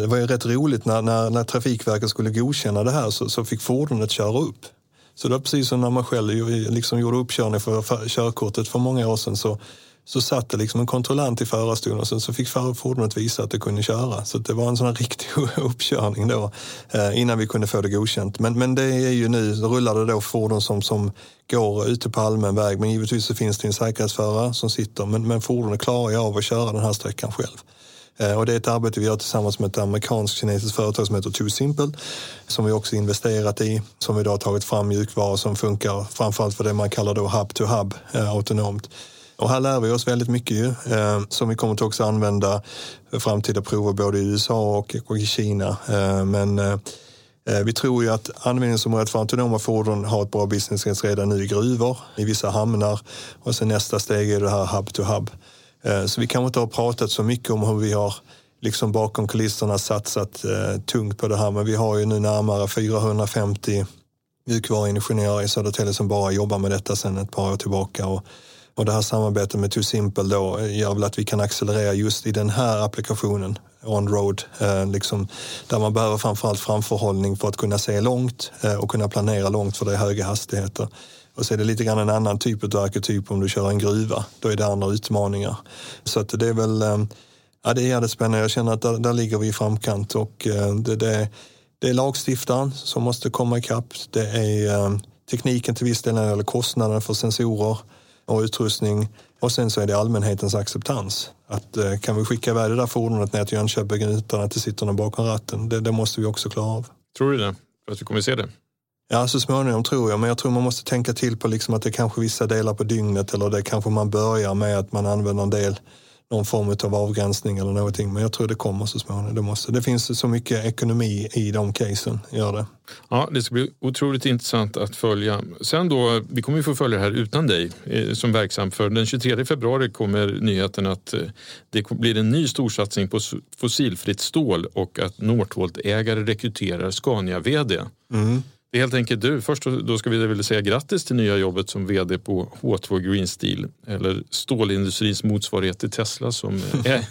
det var ju rätt roligt när, när, när Trafikverket skulle godkänna det här så, så fick fordonet köra upp. Så det var precis som när man själv liksom gjorde uppkörning för, för körkortet för många år sedan så, så satt det liksom en kontrollant i förarstolen och sen så fick fordonet visa att det kunde köra. Så det var en sån här riktig uppkörning då eh, innan vi kunde få det godkänt. Men, men det är ju nu, rullar det då fordon som, som går ute på allmän väg men givetvis så finns det en säkerhetsförare som sitter men, men fordonet klarar ju av att köra den här sträckan själv. Eh, och det är ett arbete vi gör tillsammans med ett amerikanskt-kinesiskt företag som heter Too Simple som vi också investerat i, som vi då har tagit fram mjukvara som funkar framförallt för det man kallar då hub-to-hub eh, autonomt. Och här lär vi oss väldigt mycket ju, eh, som vi kommer att också använda för framtida prover både i USA och, och i Kina. Eh, men eh, eh vi tror ju att användningsområdet för autonoma fordon har ett bra business case redan nu i gruvor, i vissa hamnar och sen nästa steg är det här hub-to-hub. Eh, så vi kanske inte har pratat så mycket om hur vi har liksom bakom kulisserna satsat eh, tungt på det här, men vi har ju nu närmare 450 mjukvaruingenjörer i Södertälje som bara jobbar med detta sedan ett par år tillbaka. Och, och det här samarbetet med Too Simple då eh, gör väl att vi kan accelerera just i den här applikationen, on-road, eh, liksom, där man behöver framförallt framförhållning för att kunna se långt eh, och kunna planera långt för det är höga hastigheter. Och så är det lite grann en annan typ av arketyp om du kör en gruva. Då är det andra utmaningar. Så att det är väl, eh, ja det är jävligt spännande. Jag känner att där, där ligger vi i framkant och eh, det, det, det är lagstiftaren som måste komma ikapp. Det är eh, tekniken till viss del när det gäller kostnaden för sensorer och utrustning. Och sen så är det allmänhetens acceptans. Att kan vi skicka iväg det där fordonet ner till Jönköping utan att det sitter någon bakom ratten? Det, det måste vi också klara av. Tror du det? För att vi kommer se det? Ja, så småningom tror jag, men jag tror man måste tänka till på liksom att det kanske vissa delar på dygnet eller det kanske man börjar med att man använder en del någon form av avgränsning eller någonting. Men jag tror det kommer så småningom. Det, måste. det finns så mycket ekonomi i de casen. Gör det. Ja, det ska bli otroligt intressant att följa. Sen då, vi kommer ju få följa det här utan dig eh, som verksam. För den 23 februari kommer nyheten att eh, det blir en ny storsatsning på fossilfritt stål och att Northvolt-ägare rekryterar Scania-VD. Mm. Det är helt enkelt du. Först då ska vi väl säga grattis till nya jobbet som vd på H2 Green Steel eller stålindustrins motsvarighet till Tesla som, ä,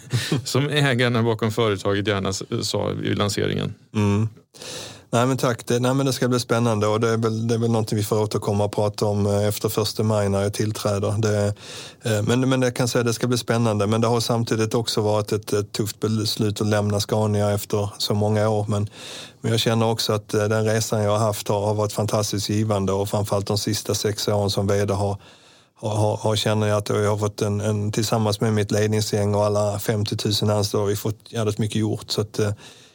som ägarna bakom företaget gärna sa vid lanseringen. Mm. Nej men tack, det, nej, men det ska bli spännande och det är, väl, det är väl någonting vi får återkomma och prata om eh, efter första maj när jag tillträder. Det, eh, men, men jag kan säga att det ska bli spännande men det har samtidigt också varit ett, ett tufft beslut att lämna Scania efter så många år. Men, men jag känner också att eh, den resan jag har haft har, har varit fantastiskt givande och framförallt de sista sex åren som vd har har, har, känner jag att jag har fått en, en, tillsammans med mitt ledningsgäng och alla 50 000 anställda har vi fått jävligt mycket gjort. Så att,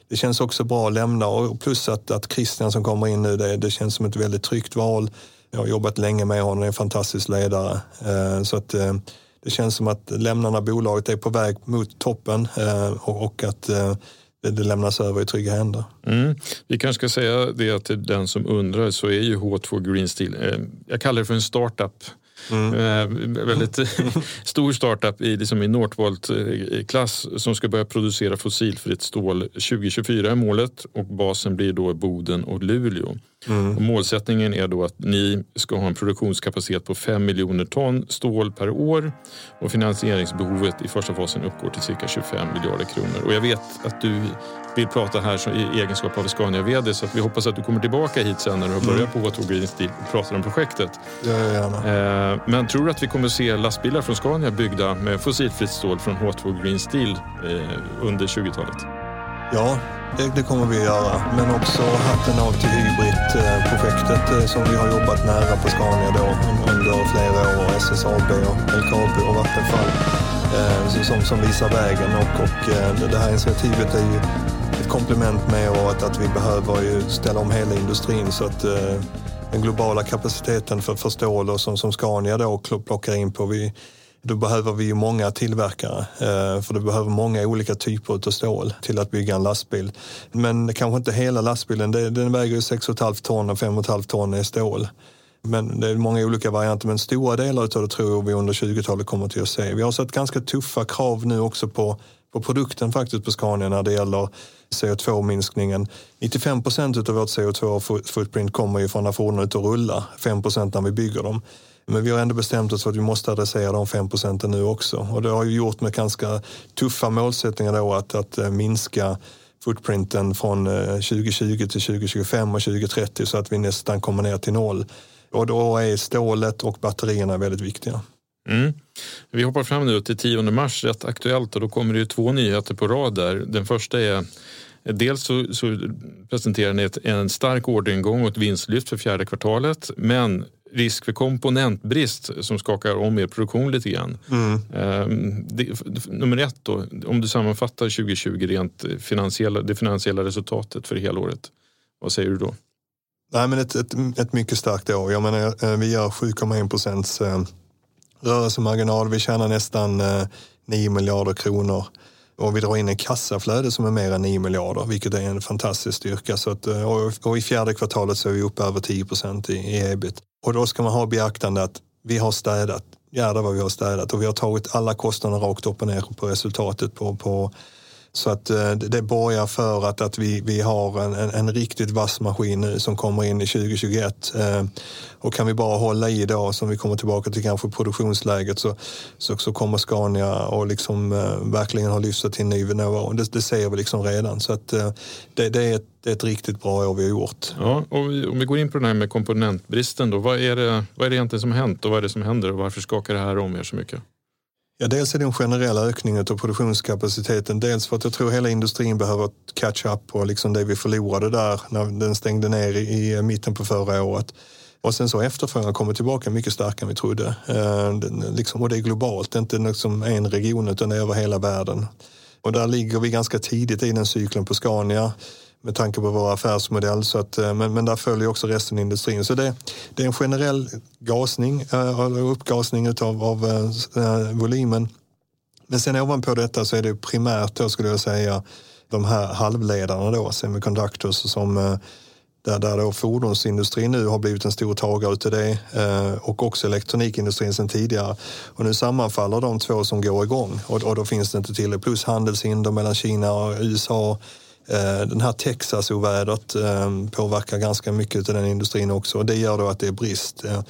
det känns också bra att lämna och plus att, att Christian som kommer in nu, det, det känns som ett väldigt tryggt val. Jag har jobbat länge med honom, är en fantastisk ledare. Eh, så att eh, det känns som att lämnarna bolaget är på väg mot toppen eh, och, att det, det lämnas över i trygga händer. Mm. Vi kanske ska säga det till typ den som undrar så är ju H2 Green Steel, jag kallar det för en startup Mm. Eh, väldigt stor startup i, liksom i Northvolt-klass som ska börja producera fossilfritt stål 2024 är målet och basen blir då Boden och Luleå. Mm. Och målsättningen är då att ni ska ha en produktionskapacitet på 5 miljoner ton stål per år och finansieringsbehovet i första fasen uppgår till cirka 25 miljarder kronor. Och jag vet att du vill prata här i egenskap av Scania-VD så vi hoppas att du kommer tillbaka hit sen när du har mm. börjat mm. på H2 Green Steel och pratar om projektet. Ja, gärna. Eh, men tror du att vi kommer se lastbilar från Scania byggda med fossilfritt stål från H2 Green Steel eh, under 20-talet? Ja, det, det, kommer vi göra. Men också hatten av till Hybrid-projektet eh, som vi har jobbat nära på Scania då under flera år. SSAB, och LKAB och Vattenfall eh, som, som visar vägen. Och, och eh, det här initiativet är ju ett komplement med att, att vi behöver ju ställa om hela industrin så att eh, den globala kapaciteten för, för stål och som, som Scania då plockar in på. Vi, då behöver vi många tillverkare, eh, för du behöver många olika typer av stål till att bygga en lastbil. Men kanske inte hela lastbilen, den väger ju 6,5 ton och 5,5 ton är stål. Men det är många olika varianter, men stora delar av det tror jag vi under 20-talet kommer till att se. Vi har sett ganska tuffa krav nu också på, på produkten faktiskt på Scania när det gäller CO2-minskningen. 95 procent av vårt CO2-footprint kommer ju från när fordonen är ute och rullar, 5 procent när vi bygger dem. Men vi har ändå bestämt oss för att vi måste adressera de 5 procenten nu också. Och det har ju gjort med ganska tuffa målsättningar då att, att eh, minska footprinten från eh, 2020 till 2025 och 2030 så att vi nästan kommer ner till noll. Och då är stålet och batterierna väldigt viktiga. Mm. Vi hoppar fram nu till 10 mars, rätt aktuellt och då kommer det två nyheter på rad där. Den första är Dels så, så presenterar ni ett, en stark orderingång och ett vinstlyft för fjärde kvartalet men risk för komponentbrist som skakar om er produktion lite grann. Mm. Ehm, det, nummer ett då, om du sammanfattar 2020 rent finansiella, det finansiella resultatet för helåret. Vad säger du då? Nej, men ett, ett, ett mycket starkt år. Jag menar, eh, vi gör 7,1 procents eh, rörelsemarginal. Vi tjänar nästan eh, 9 miljarder kronor och vi drar in en kassaflöde som är mer än 9 miljarder, vilket är en fantastisk styrka. Så att, eh, och i fjärde kvartalet så är vi uppe över 10 procent i, i ebit. Och då ska man ha i beaktande att vi har städat, jädrar vad vi har städat och vi har tagit alla kostnader rakt upp och ner på resultatet på, på så att eh, det borgar för att, att vi, vi har en, en, en riktigt vass maskin nu eh, som kommer in i 2021. Eh, och kan vi bara hålla i då, som vi kommer tillbaka till kanske produktionsläget, så, så, så kommer Scania och liksom verkligen ha lyft till en ny nivå. Det, det ser vi liksom redan. Så att det, det, är ett, det är ett riktigt bra år vi har gjort. Ja, och om vi går in på det här med komponentbristen då. Vad är, det, vad är det egentligen som har hänt och vad är det som händer och varför skakar det här om er så mycket? Ja, dels är det en generell ökning av produktionskapaciteten. Dels för att jag tror hela industrin behöver catch up på liksom det vi förlorade där när den stängde ner i mitten på förra året. Och sen så efterfrågan kommer tillbaka mycket starkare än vi trodde. Eh, liksom, och det är globalt, det är inte liksom en region utan det är över hela världen. Och där ligger vi ganska tidigt i den cykeln på Scania med tanke på vår affärsmodell. Så att, eh, men, men där följer också resten av industrin. Så det, det är en generell gasning, eh, uppgasning utav, av äh, volymen. Men sen ovanpå detta så är det primärt då skulle jag säga de här halvledarna då, semiconductors som där, där då fordonsindustrin nu har blivit en stor tagare utav det och också elektronikindustrin sedan tidigare. Och nu sammanfaller de två som går igång och, och då finns det inte till plus handelshinder mellan Kina och USA Eh, den här Texas-ovädret eh, påverkar ganska mycket av den industrin också och det gör då att det är brist. Eh,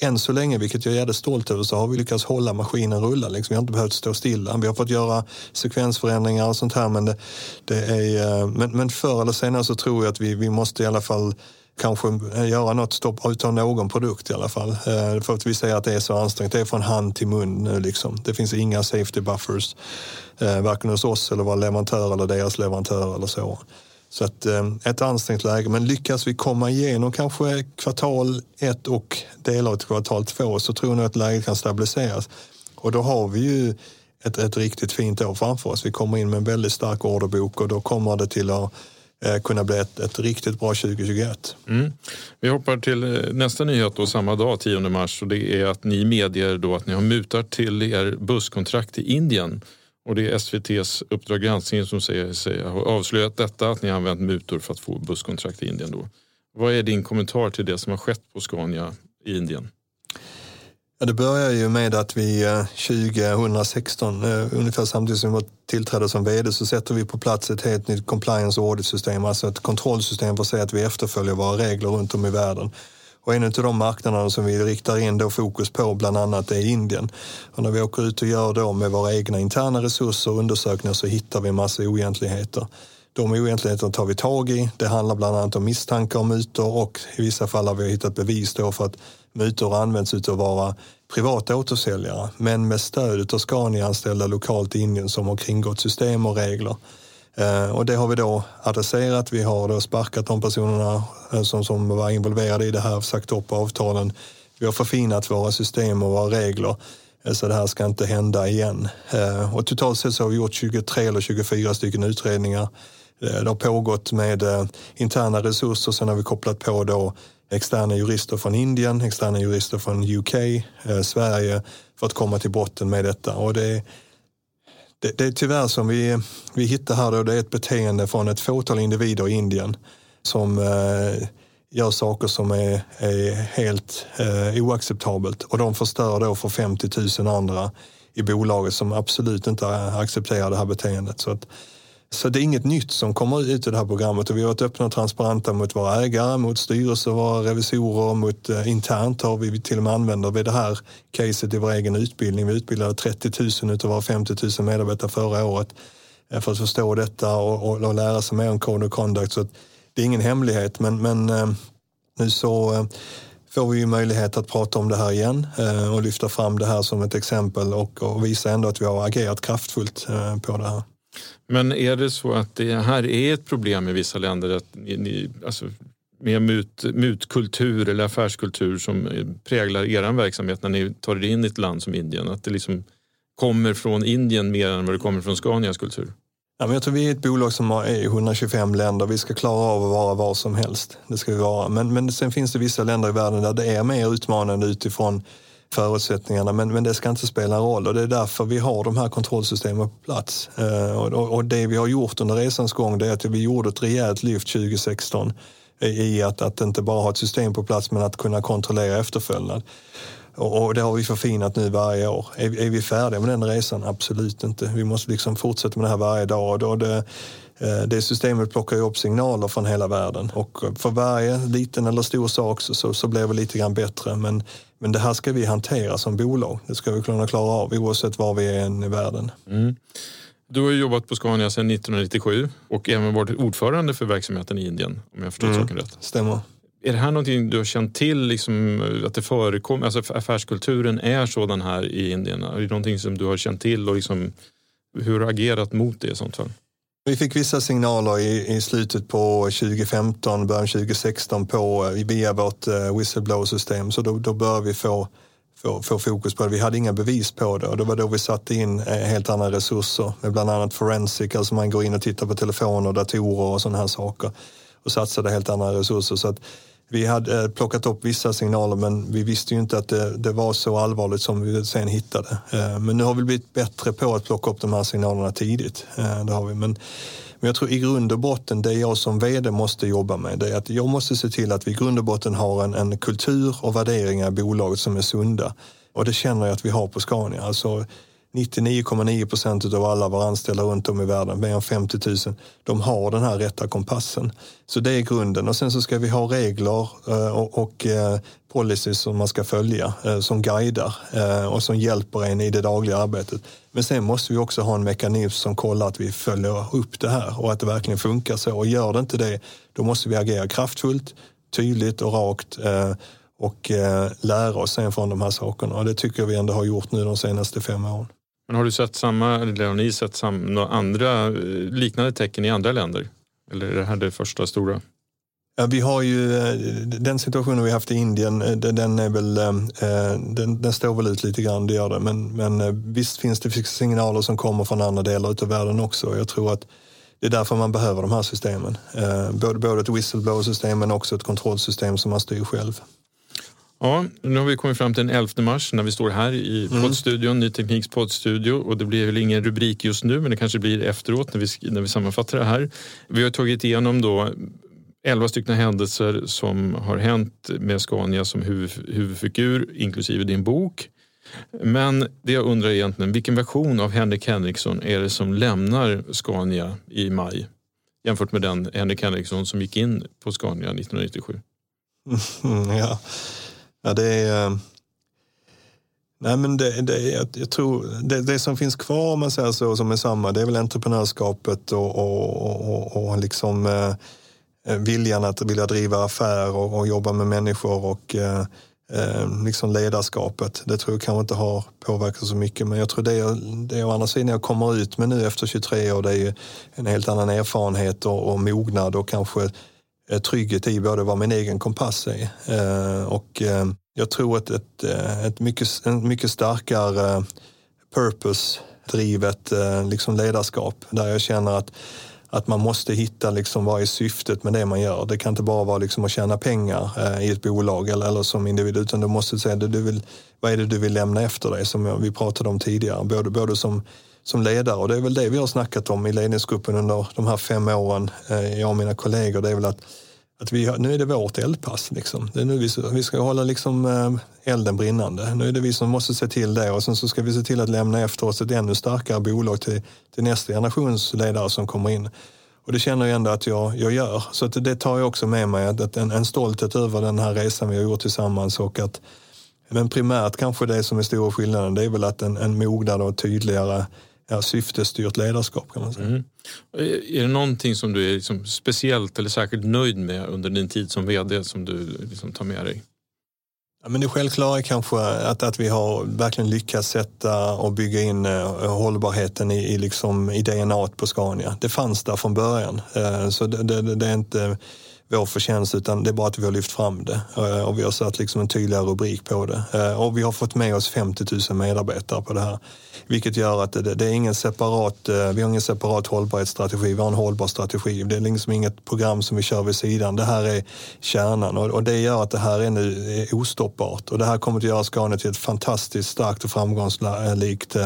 än så länge, vilket jag är jävligt stolt över, så har vi lyckats hålla maskinen rulla. Liksom. Vi har inte behövt stå stilla. Vi har fått göra sekvensförändringar och sånt här men, det, det är, men, men förr eller senare så tror jag att vi, vi måste i alla fall kanske eh, göra något stopp, utan någon produkt i alla fall. Eh, för att vi ser att det är så ansträngt. Det är från hand till mun nu liksom. Det finns inga safety buffers eh, varken hos oss eller vår leverantör eller deras leverantör eller så. Så att, ett ansträngt läge, men lyckas vi komma igenom kanske kvartal ett och delar av kvartal två så tror jag nog att läget kan stabiliseras. Och då har vi ju ett, ett riktigt fint år framför oss. Vi kommer in med en väldigt stark orderbok och då kommer det till att Eh, kunna bli ett, ett riktigt bra 2021. Mm. Vi hoppar till eh, nästa nyhet då, samma dag, 10 mars. Och det är att ni medger då att ni har mutat till er busskontrakt i Indien och det är SVTs Uppdrag granskning som säger sig ha avslöjat detta, att ni har använt mutor för att få busskontrakt i Indien. Då. Vad är din kommentar till det som har skett på Scania i Indien? Ja, det börjar ju med att vi eh, 2016, eh, ungefär samtidigt som vi tillträdde som vd, så sätter vi på plats ett helt nytt compliance och audit-system, alltså ett kontrollsystem för att se att vi efterföljer våra regler runt om i världen. Och en av de marknaderna som vi riktar in då fokus på bland annat är Indien. Och när vi åker ut och gör då med våra egna interna resurser och undersökningar så hittar vi en massa oegentligheter. De oegentligheterna tar vi tag i. Det handlar bland annat om misstankar om mutor och i vissa fall har vi hittat bevis då för att mutor används av våra privata återsäljare men med stöd av Scania-anställda lokalt i Indien som har kringgått system och regler. Eh, och det har vi då adresserat. Vi har då sparkat de personerna eh, som, som var involverade i det här, sagt upp avtalen. Vi har förfinat våra system och våra regler eh, så det här ska inte hända igen. Och totalt sett så har vi gjort 23 eller 24 stycken utredningar. Det har pågått med interna resurser, sen har vi kopplat på då externa jurister från Indien, externa jurister från UK, eh, Sverige för att komma till botten med detta. Och det det, det är tyvärr som vi, vi hittar här då, det är ett beteende från ett fåtal individer i Indien som eh, gör saker som är, är helt eh, oacceptabelt och de förstör då för 50 000 andra i bolaget som absolut inte accepterar det här beteendet. Så att, så det är inget nytt som kommer ut i det här programmet och vi har varit öppna och transparenta mot våra ägare, mot styrelser, våra revisorer, mot eh, internt har vi till och med använder vi det här caset i vår egen utbildning. Vi utbildade 30 000 av våra 50 000 medarbetare förra året eh, för att förstå detta och, och, och lära sig mer om Code of Conduct. Så det är ingen hemlighet men, men eh, nu så eh, får vi ju möjlighet att prata om det här igen eh, och lyfta fram det här som ett exempel och, och visa ändå att vi har agerat kraftfullt eh, på det här. Men är det så att det här är ett problem i vissa länder? Att ni, ni, alltså, med mut, mutkultur eller affärskultur som eh, präglar er verksamhet när ni tar er in i ett land som Indien? Att det liksom kommer från Indien mer än vad det kommer från Scanias kultur? Ja, men jag tror vi är ett bolag som är i 125 länder. Vi ska klara av att vara var som helst. Det ska vi vara. Men, men sen finns det vissa länder i världen där det är mer utmanande utifrån förutsättningarna. Men, men det ska inte spela en roll och det är därför vi har de här kontrollsystemen på plats. Eh, och, och, det vi har gjort under resans gång det är att vi gjorde ett rejält lyft 2016 i att, att inte bara ha ett system på plats men att kunna kontrollera efterföljden. Och, och det har vi förfinat nu varje år. Är, är vi färdiga med den resan? Absolut inte. Vi måste liksom fortsätta med det här varje dag. Och då det, eh, det systemet plockar ju upp signaler från hela världen och för varje liten eller stor sak så, så, så blir vi lite grann bättre. Men, men det här ska vi hantera som bolag. Det ska vi kunna klara av oavsett var vi är i världen. Mm. Du har jobbat på Scania sedan 1997 och även varit ordförande för verksamheten i Indien om jag förstått mm. saken rätt. Stämmer. Är det här någonting du har känt till, liksom, att det förekommer, alltså affärskulturen är sådan här i Indien? Är det någonting som du har känt till och liksom, hur har du agerat mot det i sånt fall? Vi fick vissa signaler i, i slutet på 2015, början 2016 på, eh, via vårt uh, whistleblower-system. Så då, då började vi få, få, få, fokus på det. Vi hade inga bevis på det och det var då vi satte in eh, helt andra resurser med bland annat forensic, alltså man går in och tittar på telefoner, datorer och sådana här saker och satsade helt andra resurser. Så att vi hade eh, plockat upp vissa signaler men vi visste ju inte att det, det, var så allvarligt som vi sen hittade. Eh, men nu har vi blivit bättre på att plocka upp de här signalerna tidigt. Eh, det har vi. Men, men jag tror i grund och botten, det jag som vd måste jobba med, det är att jag måste se till att vi i grund och botten har en, en kultur och värderingar i bolaget som är sunda. Och det känner jag att vi har på Scania. Alltså, 99,9 procent av alla våra anställda runt om i världen, mer än 50 000, de har den här rätta kompassen. Så det är grunden och sen så ska vi ha regler eh, och, eh, policies som man ska följa, eh, som guidar och som hjälper en i det dagliga arbetet. Men sen måste vi också ha en mekanism som kollar att vi följer upp det här och att det verkligen funkar så. Och gör det inte det, då måste vi agera kraftfullt, tydligt och rakt och lära oss sen från de här sakerna. Och det tycker jag vi ändå har gjort nu de senaste fem åren. Men har du sett samma, eller har ni sett samma, några andra eh, liknande tecken i andra länder? Eller är det här det första stora? Ja, vi har ju eh, den situationen vi haft i Indien, eh, den, är väl, den, den står väl ut lite grann, det gör det. Men, men visst finns det signaler som kommer från andra delar av världen också. Jag tror att det är därför man behöver de här systemen. Både, både ett whistleblower-system men också ett kontrollsystem som man styr själv. Ja, nu har vi kommit fram till den 11 mars när vi står här i mm. poddstudion, Ny Tekniks poddstudio och det blir väl ingen rubrik just nu men det kanske blir efteråt när vi, när vi sammanfattar det här. Vi har tagit igenom då 11 stycken händelser som har hänt med Scania som huvud, huvudfigur inklusive din bok. Men det jag undrar egentligen, vilken version av Henrik Henriksson är det som lämnar Scania i maj jämfört med den Henrik Henriksson som gick in på Scania 1997? Mm, ja. Ja, det är... Eh, nej, men det, det, jag, jag tror, det, det, som finns kvar om man säger så, som är samma, det är väl entreprenörskapet och, och, och, och liksom eh, eh, viljan att vilja driva affär och, och jobba med människor och eh, eh, liksom ledarskapet. Det tror jag kanske inte har påverkat så mycket, men jag tror det, det å andra sidan jag kommer ut med nu efter 23 år, det är en helt annan erfarenhet och, och mognad och kanske Eh, trygghet i både vad min egen kompass är eh, och eh, jag tror att ett, ett mycket, en mycket starkare purpose-drivet liksom ledarskap där jag känner att att man måste hitta liksom vad är syftet med det man gör. Det kan inte bara vara liksom att tjäna pengar i ett bolag eller, eller som individ utan du måste säga det du vill, vad är det du vill lämna efter dig som vi pratade om tidigare. Både, både som som ledare och det är väl det vi har snackat om i ledningsgruppen under de här fem åren, eh, jag och mina kollegor. Det är väl att, att vi, nu är det vårt eldpass. Liksom. Det är nu vi, vi ska hålla liksom, eh, elden brinnande. Nu är det vi som måste se till det och sen så ska vi se till att lämna efter oss ett ännu starkare bolag till, till nästa generations ledare som kommer in. Och det känner jag ändå att jag, jag gör. Så det tar jag också med mig, att, en, en stolthet över den här resan vi har gjort tillsammans och att men primärt kanske det som är stora skillnaden, det är väl att en, en mognad och tydligare ja, syftestyrt ledarskap kan man säga. Mm. Är det någonting som du är liksom speciellt eller särskilt nöjd med under din tid som vd som du liksom tar med dig? Ja, men det självklara är kanske att, att vi har verkligen lyckats sätta och bygga in uh, hållbarheten i, i, liksom, i DNA på Scania. Det fanns där från början. Uh, så det, det, det, är inte vår förtjänst utan det är bara att vi har lyft fram det eh, och vi har satt liksom en tydligare rubrik på det. Eh, och vi har fått med oss 50 000 medarbetare på det här. Vilket gör att det, det är ingen separat, eh, vi har ingen separat hållbarhetsstrategi, vi har en hållbar strategi. Det är liksom inget program som vi kör vid sidan. Det här är kärnan och, och det gör att det här är nu ostoppbart. Och det här kommer att göra Scania till ett fantastiskt starkt och framgångsrikt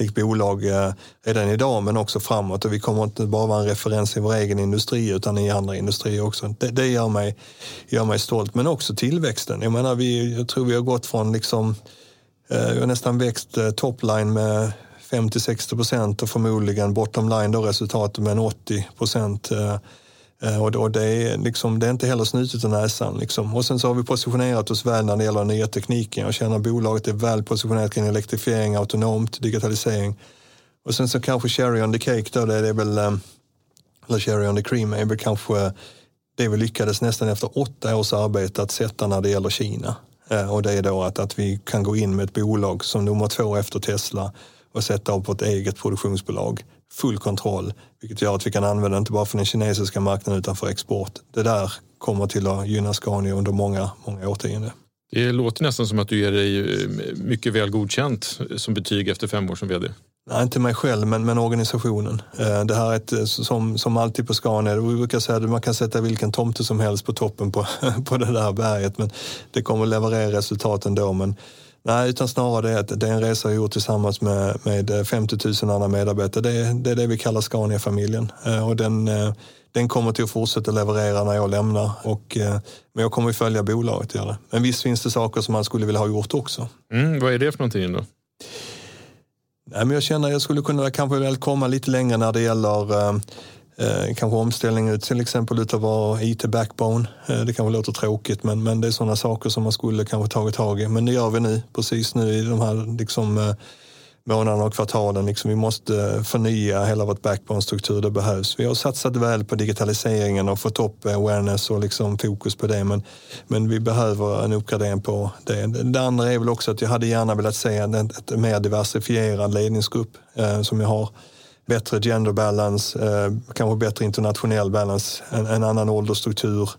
likt bolag eh, redan idag men också framåt. Och vi kommer inte bara vara en referens i vår egen industri utan i andra industrier också. Det, det gör, mig, gör mig stolt. Men också tillväxten. Jag menar, vi, jag tror vi har gått från liksom, eh, vi har nästan växt eh, topline med 50-60 procent och förmodligen bottom line då resultatet med en 80 procent. Eh, Eh, och då, det är, liksom, det är inte heller snutet ur näsan. Liksom. Och sen så har vi positionerat oss väl när det gäller den nya tekniken. Jag känner att bolaget är väl positionerat kring elektrifiering, autonomt, digitalisering. Och sen så kanske cherry on the cake då, det är väl, eh, eller cherry on the cream är väl kanske det vi lyckades nästan efter åtta års arbete att sätta när det gäller Kina. Eh, och det är då att, att vi kan gå in med ett bolag som nummer två efter Tesla och sätta upp ett eget produktionsbolag full kontroll, vilket gör att vi kan använda inte bara för den kinesiska marknaden utan för export. Det där kommer till att gynna Scania under många, många årtionden. Det låter nästan som att du ger dig eh, mycket väl godkänt som betyg efter fem år som vd. Nej, inte mig själv, men, men organisationen. Eh, det här är ett, eh, som, som alltid på Scania, vi brukar säga att man kan sätta vilken tomte som helst på toppen på, på det där berget, men det kommer att leverera resultat ändå. Men Nej, utan snarare det att det är en resa jag gjort tillsammans med, med 50 000 andra medarbetare. Det, det är det vi kallar Scania-familjen eh, och den, eh, den kommer till att fortsätta leverera när jag lämnar. Och, eh, men jag kommer att följa bolaget. Gör Men visst finns det saker som man skulle vilja ha gjort också. Mm, vad är det för någonting då? Nej, men jag känner att jag skulle kunna kanske väl komma lite längre när det gäller Eh, kanske omställning ut till exempel utav vår IT-backbone. Eh, det kanske låter tråkigt men, men det är sådana saker som man skulle kanske tagit tag i. Men det gör vi nu, precis nu i de här liksom, eh, månaderna och kvartalen. Liksom, vi måste eh, förnya hela vårt backbone-struktur, det behövs. Vi har satsat väl på digitaliseringen och fått upp awareness och liksom fokus på det. Men, men vi behöver en uppgradering på det. Det andra är väl också att jag hade gärna velat se en mer diversifierad ledningsgrupp eh, som jag har bättre gender balance, eh, kanske bättre internationell balance, en, en annan åldersstruktur.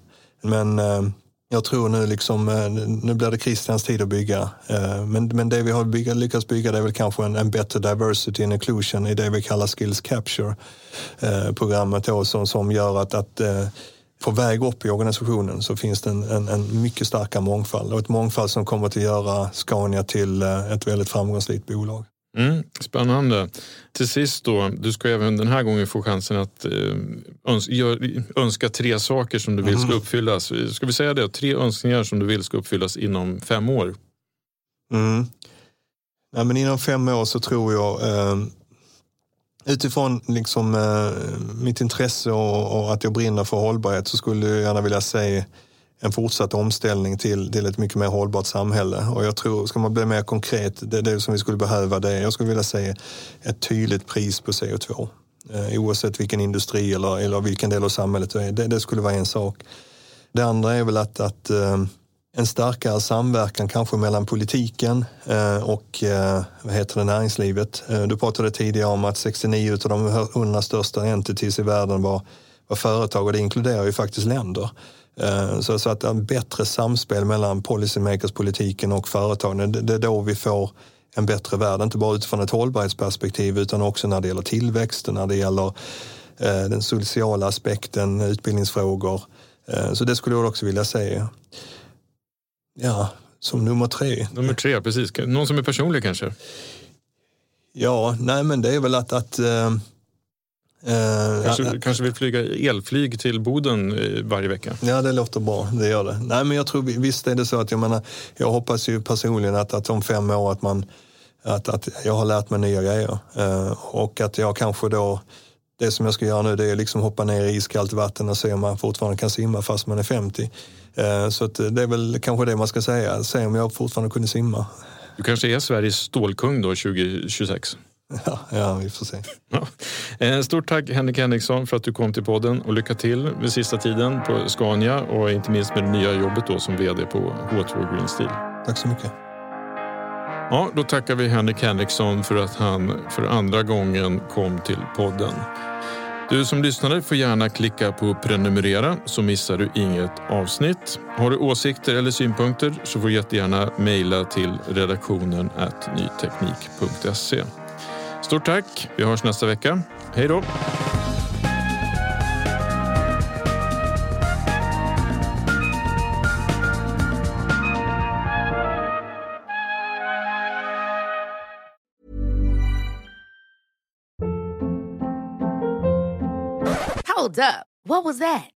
Men eh, jag tror nu liksom, eh, nu blir det Christians tid att bygga. Eh, men, men det vi har bygga, lyckats bygga det är väl kanske en, en bättre diversity and inclusion i det vi kallar skills capture-programmet eh, som, som gör att, att eh, på väg upp i organisationen så finns det en, en, en, mycket starkare mångfald och ett mångfald som kommer att göra Scania till eh, ett väldigt framgångsrikt bolag. Mm, spännande. Till sist då, du ska även den här gången få chansen att eh, öns önska tre saker som du vill ska mm. uppfyllas. Ska vi säga det? Tre önskningar som du vill ska uppfyllas inom fem år. Mm. Ja, men inom fem år så tror jag eh, utifrån liksom, eh, mitt intresse och, och, att jag brinner för hållbarhet så skulle jag gärna vilja säga en fortsatt omställning till, till ett mycket mer hållbart samhälle. Och jag tror, ska man bli mer konkret, det, det som vi skulle behöva det jag skulle vilja säga ett tydligt pris på CO2. Eh, oavsett vilken industri eller, eller vilken del av samhället du är. Det, det skulle vara en sak. Det andra är väl att, att eh, en starkare samverkan kanske mellan politiken eh, och eh, vad heter det, näringslivet. Eh, du pratade tidigare om att 69 av de 100 största entities i världen var, var företag och det inkluderar ju faktiskt länder. Eh, så, så att en bättre samspel mellan policymakers-politiken och företagen, det, det är då vi får en bättre värld, inte bara utifrån ett hållbarhetsperspektiv utan också när det gäller tillväxt, när det gäller eh, den sociala aspekten, utbildningsfrågor. Eh, så det skulle jag också vilja säga. Ja, som nummer tre. Nummer tre, precis. Någon som är personlig kanske? Ja, nej men det är väl att, att Uh, kanske, ja, kanske vill flyga elflyg till Boden eh, varje vecka? Ja, det låter bra. Det gör det. Nej, men jag tror visst är det så att jag menar, jag hoppas ju personligen att, att om fem år att man att, att jag har lärt mig nya grejer uh, och att jag kanske då det som jag ska göra nu det är liksom hoppa ner i iskallt vatten och se om man fortfarande kan simma fast man är 50. Uh, så det är väl kanske det man ska säga, se om jag fortfarande kunde simma. Du kanske är Sveriges stålkung då 2026? Ja, ja, vi får se. Ja. Eh, stort tack Henrik Henriksson för att du kom till podden och lycka till med sista tiden på Scania och inte minst med det nya jobbet då som vd på H2 Green Steel. Tack så mycket. Ja, då tackar vi Henrik Henriksson för att han för andra gången kom till podden. Du som lyssnade får gärna klicka på prenumerera så missar du inget avsnitt. Har du åsikter eller synpunkter så får du jättegärna mejla till redaktionen nyteknik.se. Stort tack. Vi hörs nästa vecka. Hej då! Hold up. What was that?